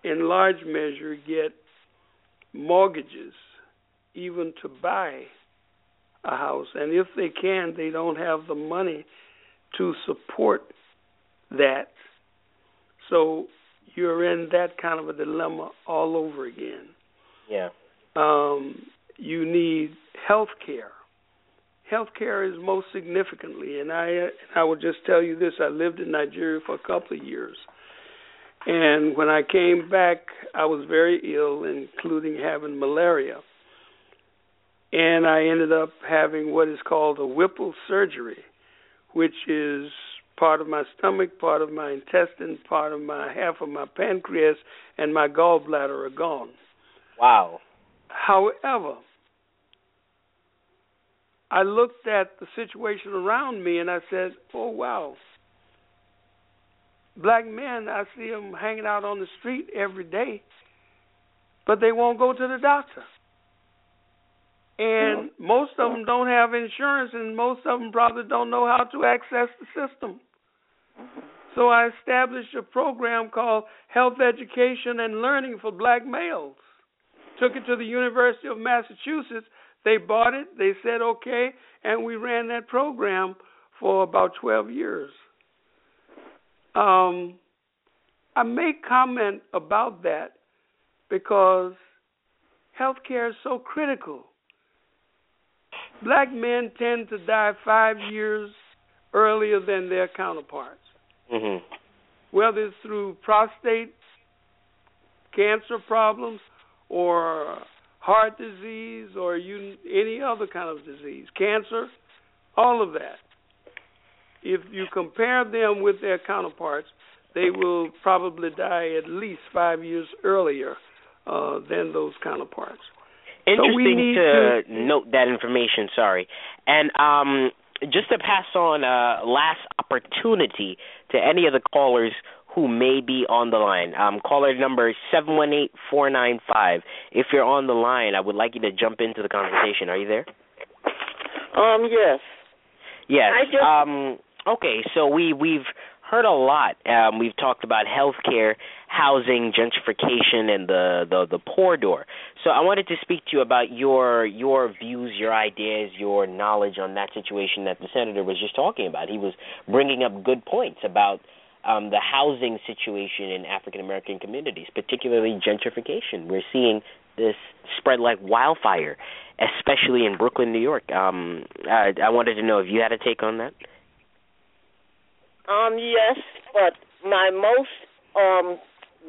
in large measure, get mortgages even to buy a house, and if they can, they don't have the money to support that. So you're in that kind of a dilemma all over again. Yeah. Um, you need health care. Health care is most significantly, and I I will just tell you this: I lived in Nigeria for a couple of years, and when I came back, I was very ill, including having malaria, and I ended up having what is called a Whipple surgery, which is part of my stomach, part of my intestines, part of my half of my pancreas, and my gallbladder are gone. Wow. However, I looked at the situation around me and I said, "Oh wow." Black men, I see them hanging out on the street every day, but they won't go to the doctor. And most of them don't have insurance, and most of them probably don't know how to access the system. So I established a program called Health Education and Learning for Black Males. Took it to the University of Massachusetts. They bought it, they said okay, and we ran that program for about 12 years. Um, I make comment about that because healthcare is so critical. Black men tend to die five years earlier than their counterparts. Mm-hmm. Whether it's through prostate cancer problems or heart disease or you, any other kind of disease, cancer, all of that. If you compare them with their counterparts, they will probably die at least five years earlier uh, than those counterparts. Interesting to, to, note that information. Sorry, and um, just to pass on a last opportunity to any of the callers who may be on the line. Um, caller number seven one eight four nine five. If you're on the line, I would like you to jump into the conversation. Are you there? Um. Yes. Yes. I just... Um. Okay. So we we've heard a lot. Um, we've talked about healthcare, housing, gentrification, and the, the the poor door. So I wanted to speak to you about your your views, your ideas, your knowledge on that situation that the senator was just talking about. He was bringing up good points about um, the housing situation in African American communities, particularly gentrification. We're seeing this spread like wildfire, especially in Brooklyn, New York. Um, I, I wanted to know if you had a take on that. Um, yes, but my most um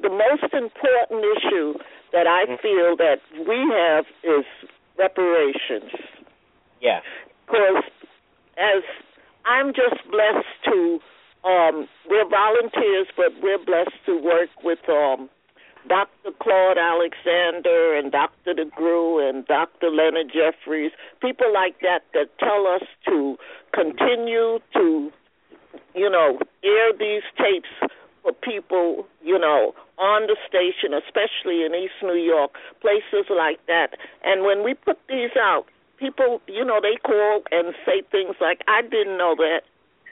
the most important issue that I mm-hmm. feel that we have is reparations. Yeah. Because as I'm just blessed to um we're volunteers but we're blessed to work with um Dr. Claude Alexander and Dr. DeGruy and Dr. Leonard Jeffries, people like that that tell us to continue to you know, air these tapes for people, you know, on the station, especially in East New York, places like that. And when we put these out, people, you know, they call and say things like, I didn't know that.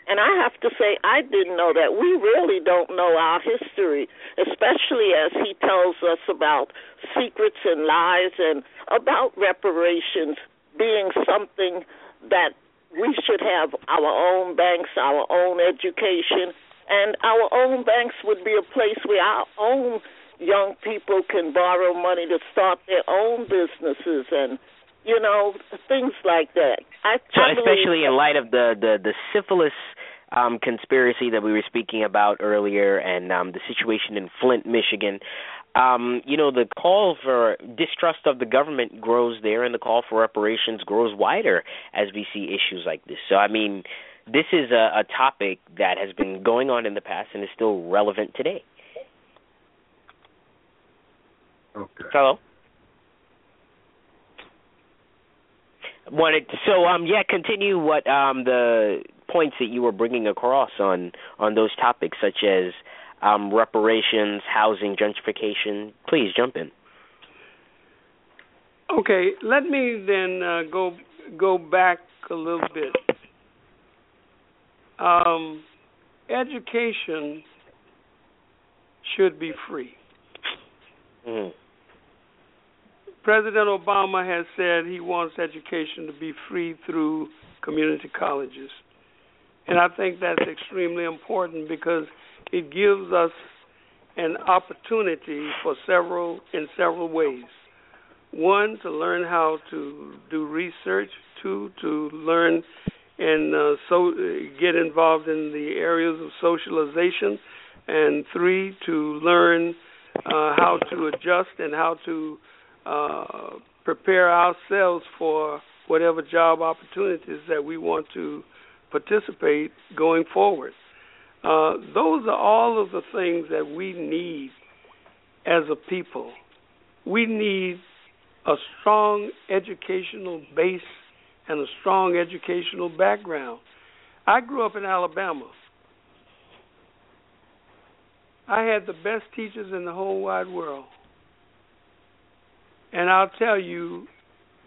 And I have to say, I didn't know that. We really don't know our history, especially as he tells us about secrets and lies and about reparations being something that we should have our own banks, our own education, and our own banks would be a place where our own young people can borrow money to start their own businesses and you know things like that. I, so I especially in light of the the the syphilis um, conspiracy that we were speaking about earlier, and um, the situation in Flint, Michigan. Um, you know, the call for distrust of the government grows there, and the call for reparations grows wider as we see issues like this. So, I mean, this is a, a topic that has been going on in the past and is still relevant today. Okay. Hello. Wanted so um yeah continue what um the points that you were bringing across on on those topics such as um reparations, housing, gentrification. Please jump in. Okay, let me then uh, go go back a little bit. Um, education should be free. Mm. President Obama has said he wants education to be free through community colleges. And I think that's extremely important because it gives us an opportunity for several in several ways. One, to learn how to do research. Two, to learn and uh, so get involved in the areas of socialization. And three, to learn uh, how to adjust and how to uh, prepare ourselves for whatever job opportunities that we want to participate going forward. Uh, those are all of the things that we need as a people. We need a strong educational base and a strong educational background. I grew up in Alabama. I had the best teachers in the whole wide world. And I'll tell you,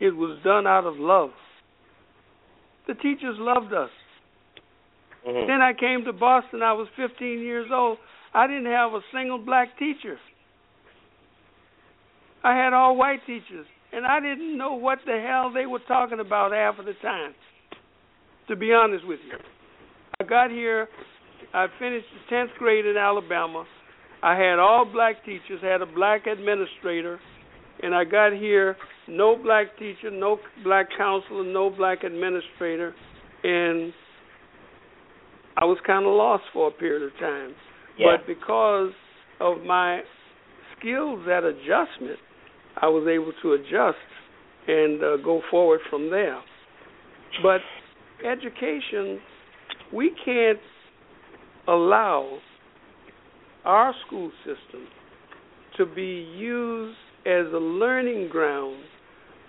it was done out of love. The teachers loved us. Mm-hmm. Then I came to Boston. I was 15 years old. I didn't have a single black teacher. I had all white teachers, and I didn't know what the hell they were talking about half of the time. To be honest with you, I got here. I finished the 10th grade in Alabama. I had all black teachers. Had a black administrator and I got here no black teacher, no black counselor, no black administrator, and I was kind of lost for a period of time. Yeah. But because of my skills at adjustment, I was able to adjust and uh, go forward from there. But education, we can't allow our school system to be used as a learning ground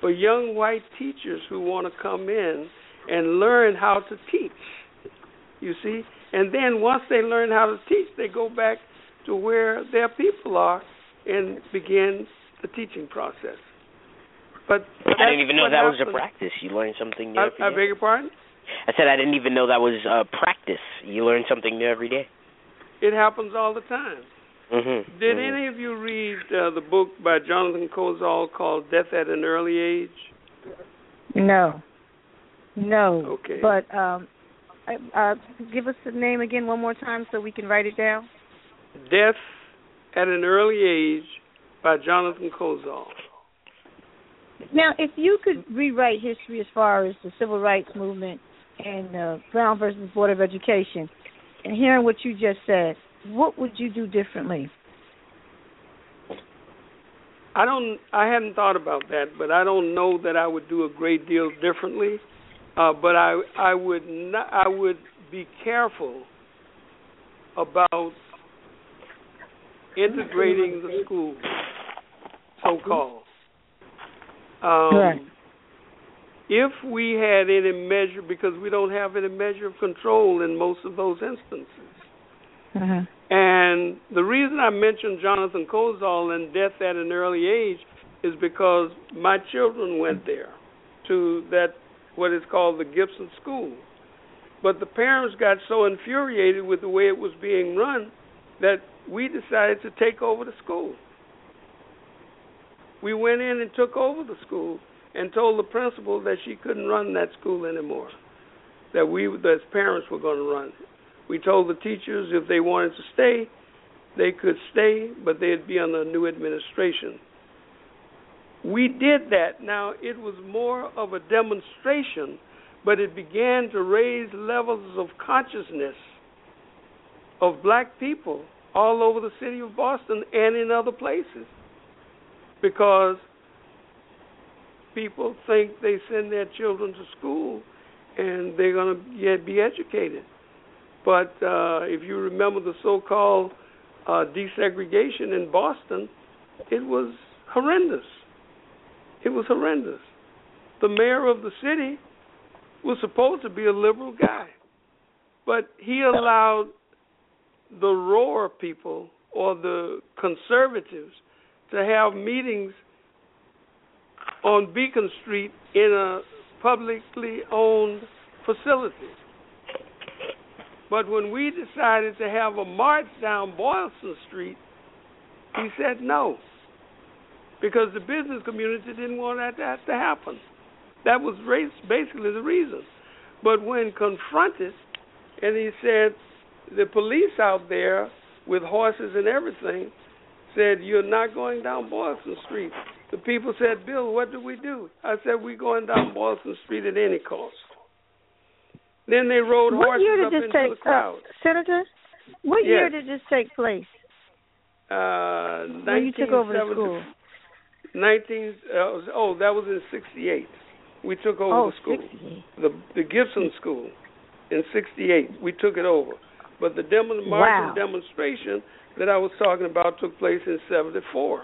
for young white teachers who want to come in and learn how to teach. You see? And then once they learn how to teach, they go back to where their people are and begin the teaching process. But I didn't even know that happens. was a practice. You learn something new I, every I beg your pardon? I said I didn't even know that was a practice. You learn something new every day. It happens all the time. Mm-hmm. Did mm-hmm. any of you read uh, the book by Jonathan Kozol called Death at an Early Age? No. No. Okay. But um uh give us the name again one more time so we can write it down. Death at an Early Age by Jonathan Kozol. Now, if you could rewrite history as far as the civil rights movement and uh, Brown versus Board of Education, and hearing what you just said, what would you do differently? I don't. I hadn't thought about that, but I don't know that I would do a great deal differently. Uh, but I, I would not. I would be careful about integrating the school, so called. Um, Right. If we had any measure, because we don't have any measure of control in most of those instances. Uh-huh. And the reason I mentioned Jonathan Kozol and death at an early age is because my children went there to that what is called the Gibson School. But the parents got so infuriated with the way it was being run that we decided to take over the school. We went in and took over the school and told the principal that she couldn't run that school anymore. That we, as parents, were going to run. We told the teachers if they wanted to stay, they could stay, but they'd be under a new administration. We did that. Now, it was more of a demonstration, but it began to raise levels of consciousness of black people all over the city of Boston and in other places because people think they send their children to school and they're going to be educated. But uh, if you remember the so-called uh, desegregation in Boston, it was horrendous. It was horrendous. The mayor of the city was supposed to be a liberal guy, but he allowed the Roar people or the conservatives to have meetings on Beacon Street in a publicly owned facility. But when we decided to have a march down Boylston Street, he said no, because the business community didn't want that, that to happen. That was basically the reason. But when confronted, and he said, the police out there with horses and everything said, You're not going down Boylston Street. The people said, Bill, what do we do? I said, We're going down Boylston Street at any cost. Then they rode what horses year did up this into take, the crowd. Uh, Senator, what yes. year did this take place? Uh, when you took over the school? 19, uh, oh, that was in 68. We took over oh, the school. 68. The, the Gibson School in 68. We took it over. But the demo- wow. demonstration that I was talking about took place in 74.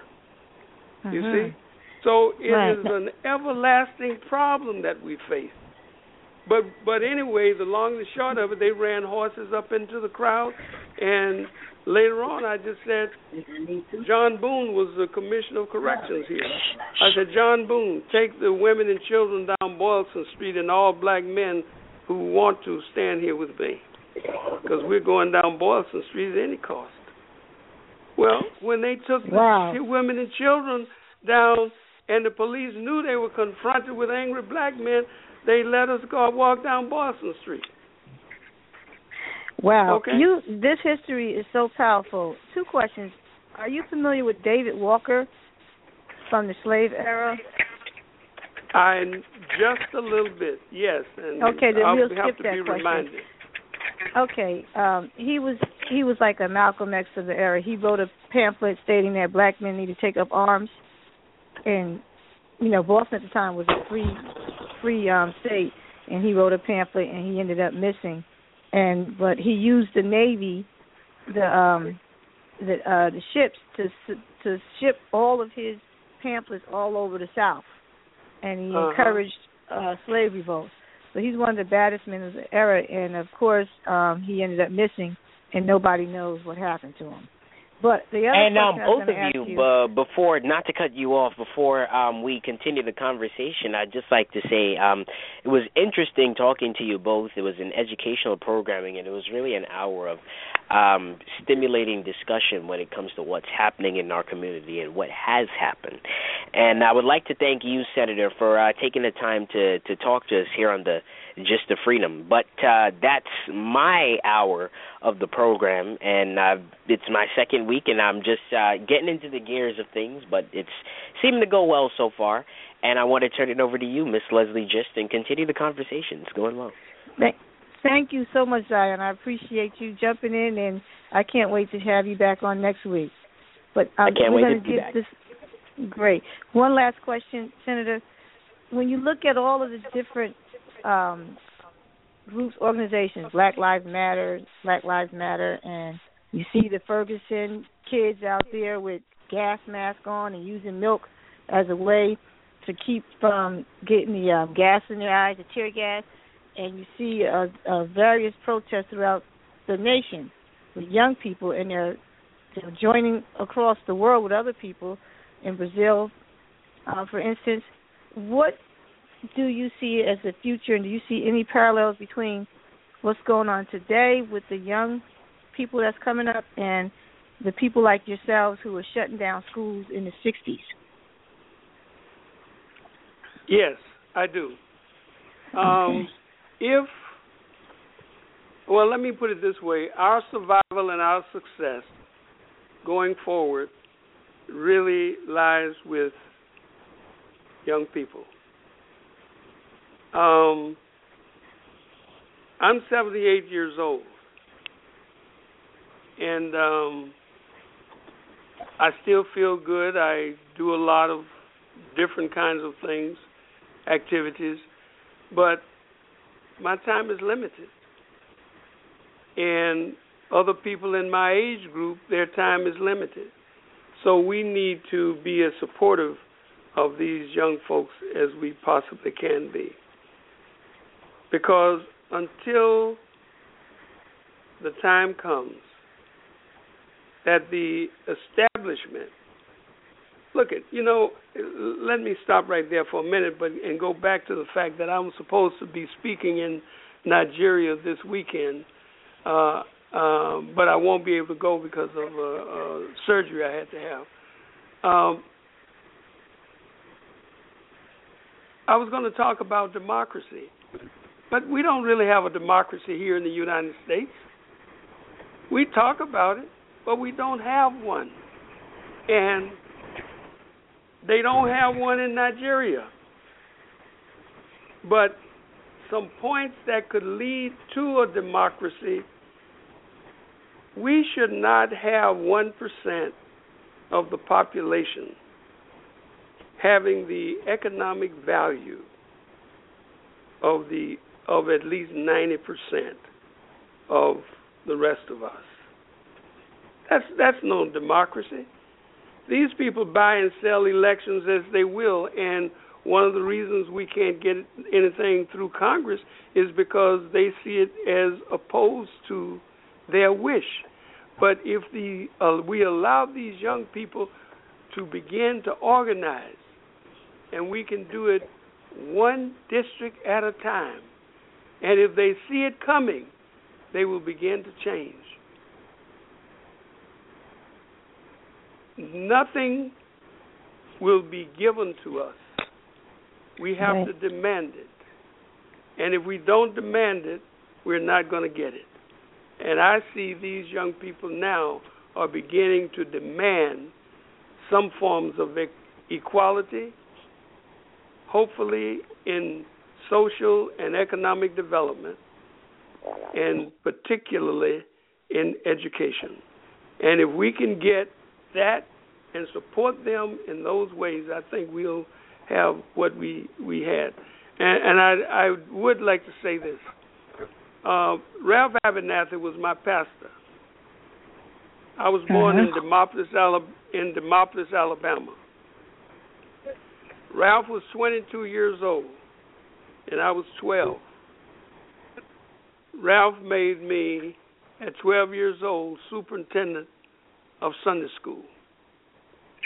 Mm-hmm. You see? So it right. is an everlasting problem that we face. But but anyway, the long and the short of it, they ran horses up into the crowd, and later on, I just said, John Boone was the commissioner of corrections here. I said, John Boone, take the women and children down Boylston Street and all black men who want to stand here with me, because we're going down Boylston Street at any cost. Well, when they took wow. the women and children down, and the police knew they were confronted with angry black men, they let us go walk down Boylston Street. Wow. Okay. You this history is so powerful. Two questions. Are you familiar with David Walker from the slave era? I just a little bit, yes. And okay, then I'll we'll skip that question. reminded. Okay, um, he was he was like a Malcolm X of the era. He wrote a pamphlet stating that black men need to take up arms, and you know Boston at the time was a free free um, state, and he wrote a pamphlet and he ended up missing, and but he used the navy, the um, the uh, the ships to to ship all of his pamphlets all over the South, and he Uh-huh. encouraged uh, slave revolts. So he's one of the baddest men of the era, and of course, um, he ended up missing, and nobody knows what happened to him. But the other and um, question I was both of you, you uh, before not to cut you off, before um, we continue the conversation, I'd just like to say um, it was interesting talking to you both. It was an educational programming, and it was really an hour of um, stimulating discussion when it comes to what's happening in our community and what has happened. And I would like to thank you, Senator, for uh, taking the time to to talk to us here on the Gist of Freedom. But uh, that's my hour of the program, and uh, it's my second week, and I'm just uh, getting into the gears of things. But it's seeming to go well so far, and I want to turn it over to you, Miss Leslie Gist, and continue the conversation. It's going well. Thank, thank you so much, Zion. I appreciate you jumping in, and I can't wait to have you back on next week. But um, I can't we're wait to be get back. This, great. One last question, Senator. When you look at all of the different um, groups, organizations, Black Lives Matter, Black Lives Matter, and you see the Ferguson kids out there with gas masks on and using milk as a way to keep from getting the um, gas in their eyes, the tear gas, and you see uh, uh, various protests throughout the nation with young people, and they're, they're joining across the world with other people in Brazil, uh, for instance. What do you see as the future, and do you see any parallels between what's going on today with the young people that's coming up and the people like yourselves who are shutting down schools in the 60s? Yes, I do. Um, if well, let me put it this way: our survival and our success going forward really lies with young people. Um, I'm 78 years old, and um, I still feel good. I do a lot of different kinds of things, activities, but my time is limited. And other people in my age group, their time is limited. So we need to be as supportive of these young folks as we possibly can be. Because until the time comes that the establishment look at you know let me stop right there for a minute but and go back to the fact that I'm supposed to be speaking in Nigeria this weekend uh um but I won't be able to go because of a, a surgery I had to have. Um I was going to talk about democracy but we don't really have a democracy here in the United States we talk about it but we don't have one and they don't have one in Nigeria. But some points that could lead to a democracy, we should not have 1% of the population having the economic value of the of at least 90% of the rest of us. That's that's no democracy. These people buy and sell elections as they will, and one of the reasons we can't get anything through Congress is because they see it as opposed to their wish. But if the uh, we allow these young people to begin to organize, and we can do it one district at a time, and if they see it coming, they will begin to change. nothing will be given to us. We have right. to demand it. And if we don't demand it, we're not going to get it. And I see these young people now are beginning to demand some forms of equality, hopefully in social and economic development, and particularly in education. And if we can get that and support them in those ways, I think we'll have what we we had. And, and I I would like to say this. Uh, Ralph Abernathy was my pastor. I was born uh-huh. in Demopolis, Alabama, in Demopolis, Alabama. Ralph was 22 years old, and I was 12. Ralph made me, at 12 years old, superintendent of Sunday school.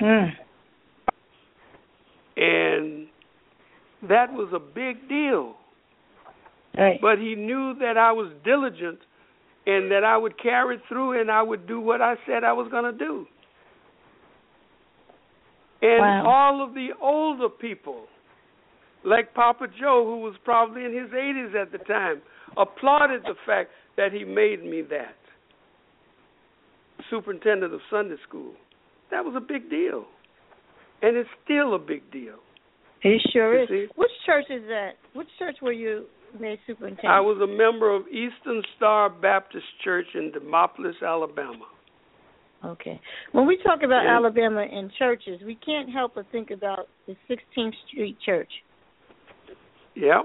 Mm. And that was a big deal. Right. But he knew that I was diligent and that I would carry through and I would do what I said I was going to do. And wow. all of the older people, like Papa Joe, who was probably in his 80s at the time, applauded the fact that he made me that superintendent of Sunday school. That was a big deal. And it's still a big deal. It sure you is. See? Which church is that? Which church were you made superintendent? I was a member of Eastern Star Baptist Church in Demopolis, Alabama. Okay. When we talk about yeah. Alabama and churches, we can't help but think about the 16th Street Church. Yeah.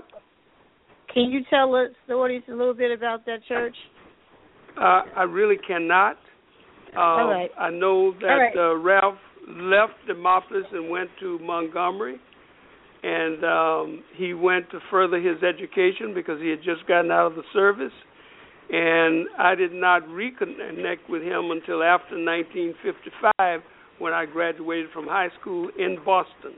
Can you tell us, the audience, a little bit about that church? Uh, I really cannot. Um, All right. I know that right. uh, Ralph left Demopolis and went to Montgomery, and um, he went to further his education because he had just gotten out of the service. And I did not reconnect with him until after 1955 when I graduated from high school in Boston.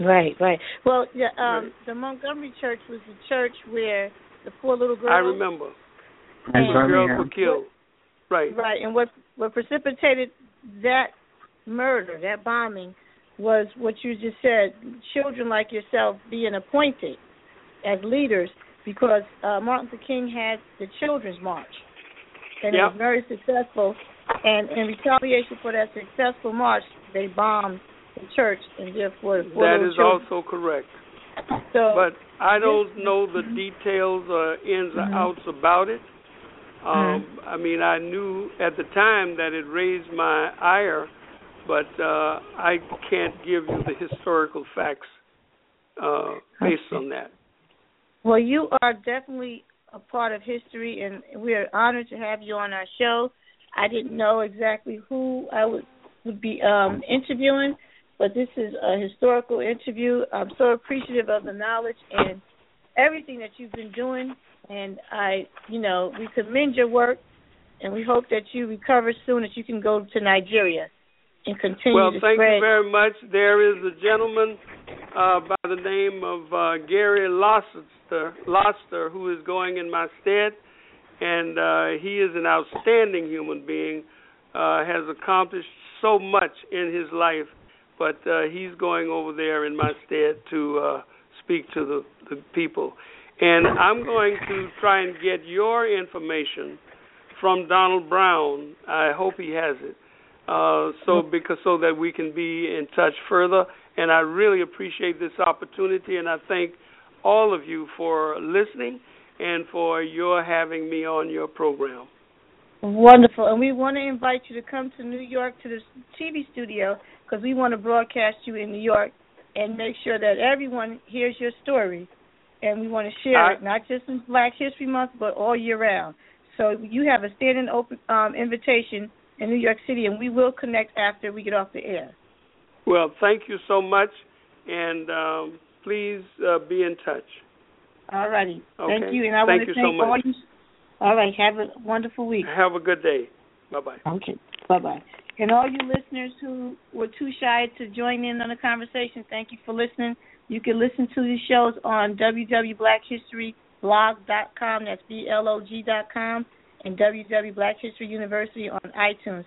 Right, right. Well, the, um, right. the Montgomery Church was the church where the four little girls. I remember. And the girls were killed. Right. Right, and what what precipitated that murder, that bombing, was what you just said. Children like yourself being appointed as leaders because uh, Martin Luther King had the Children's March, and yep. it was very successful. And in retaliation for that successful march, they bombed the church, and therefore the that is children. also correct. So, but I don't know the details or ins Mhm. or outs about it. Um, Mhm. I mean, I knew at the time that it raised my ire, but uh, I can't give you the historical facts uh, based on that. well, you are definitely a part of history, and we are honored to have you on our show. I didn't know exactly who I would would be um, interviewing, but this is a historical interview. I'm so appreciative of the knowledge and everything that you've been doing, and I, you know, we commend your work, and we hope that you recover soon, that you can go to Nigeria and continue Well, thank spread. you very much. There is a gentleman uh, by the name of uh, Gary Loster, Loster, who is going in my stead, and uh, he is an outstanding human being. Uh, has accomplished so much in his life, but uh, he's going over there in my stead to uh, speak to the, the people. And I'm going to try and get your information from Donald Brown. I hope he has it uh, so because so that we can be in touch further. And I really appreciate this opportunity, and I thank all of you for listening and for your having me on your program. Wonderful. And we want to invite you to come to New York to the TV studio because we want to broadcast you in New York and make sure that everyone hears your story. And we want to share I- it, not just in Black History Month, but all year round. So you have a standing open um, invitation in New York City, and we will connect after we get off the air. Well, thank you so much, and um, please uh, be in touch. All righty. Okay. Thank you. And I Thank want to you thank so much. all you. All right. Have a wonderful week. Have a good day. Bye bye. Okay. Bye bye. And all you listeners who were too shy to join in on the conversation, thank you for listening. You can listen to these shows on www.blackhistoryblog.com. That's B L O G dot com, and www.blackhistoryuniversity on iTunes.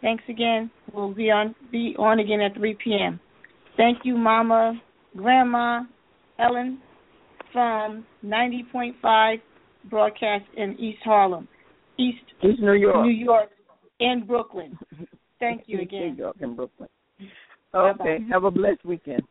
Thanks again. We'll be on be on again at 3 p.m. Thank you, Mama, Grandma, Ellen, from 90.5 broadcast in East Harlem, East East New York. New York, and Brooklyn. [LAUGHS] Thank you again. New York and Brooklyn. Bye-bye. Okay. Have a blessed weekend.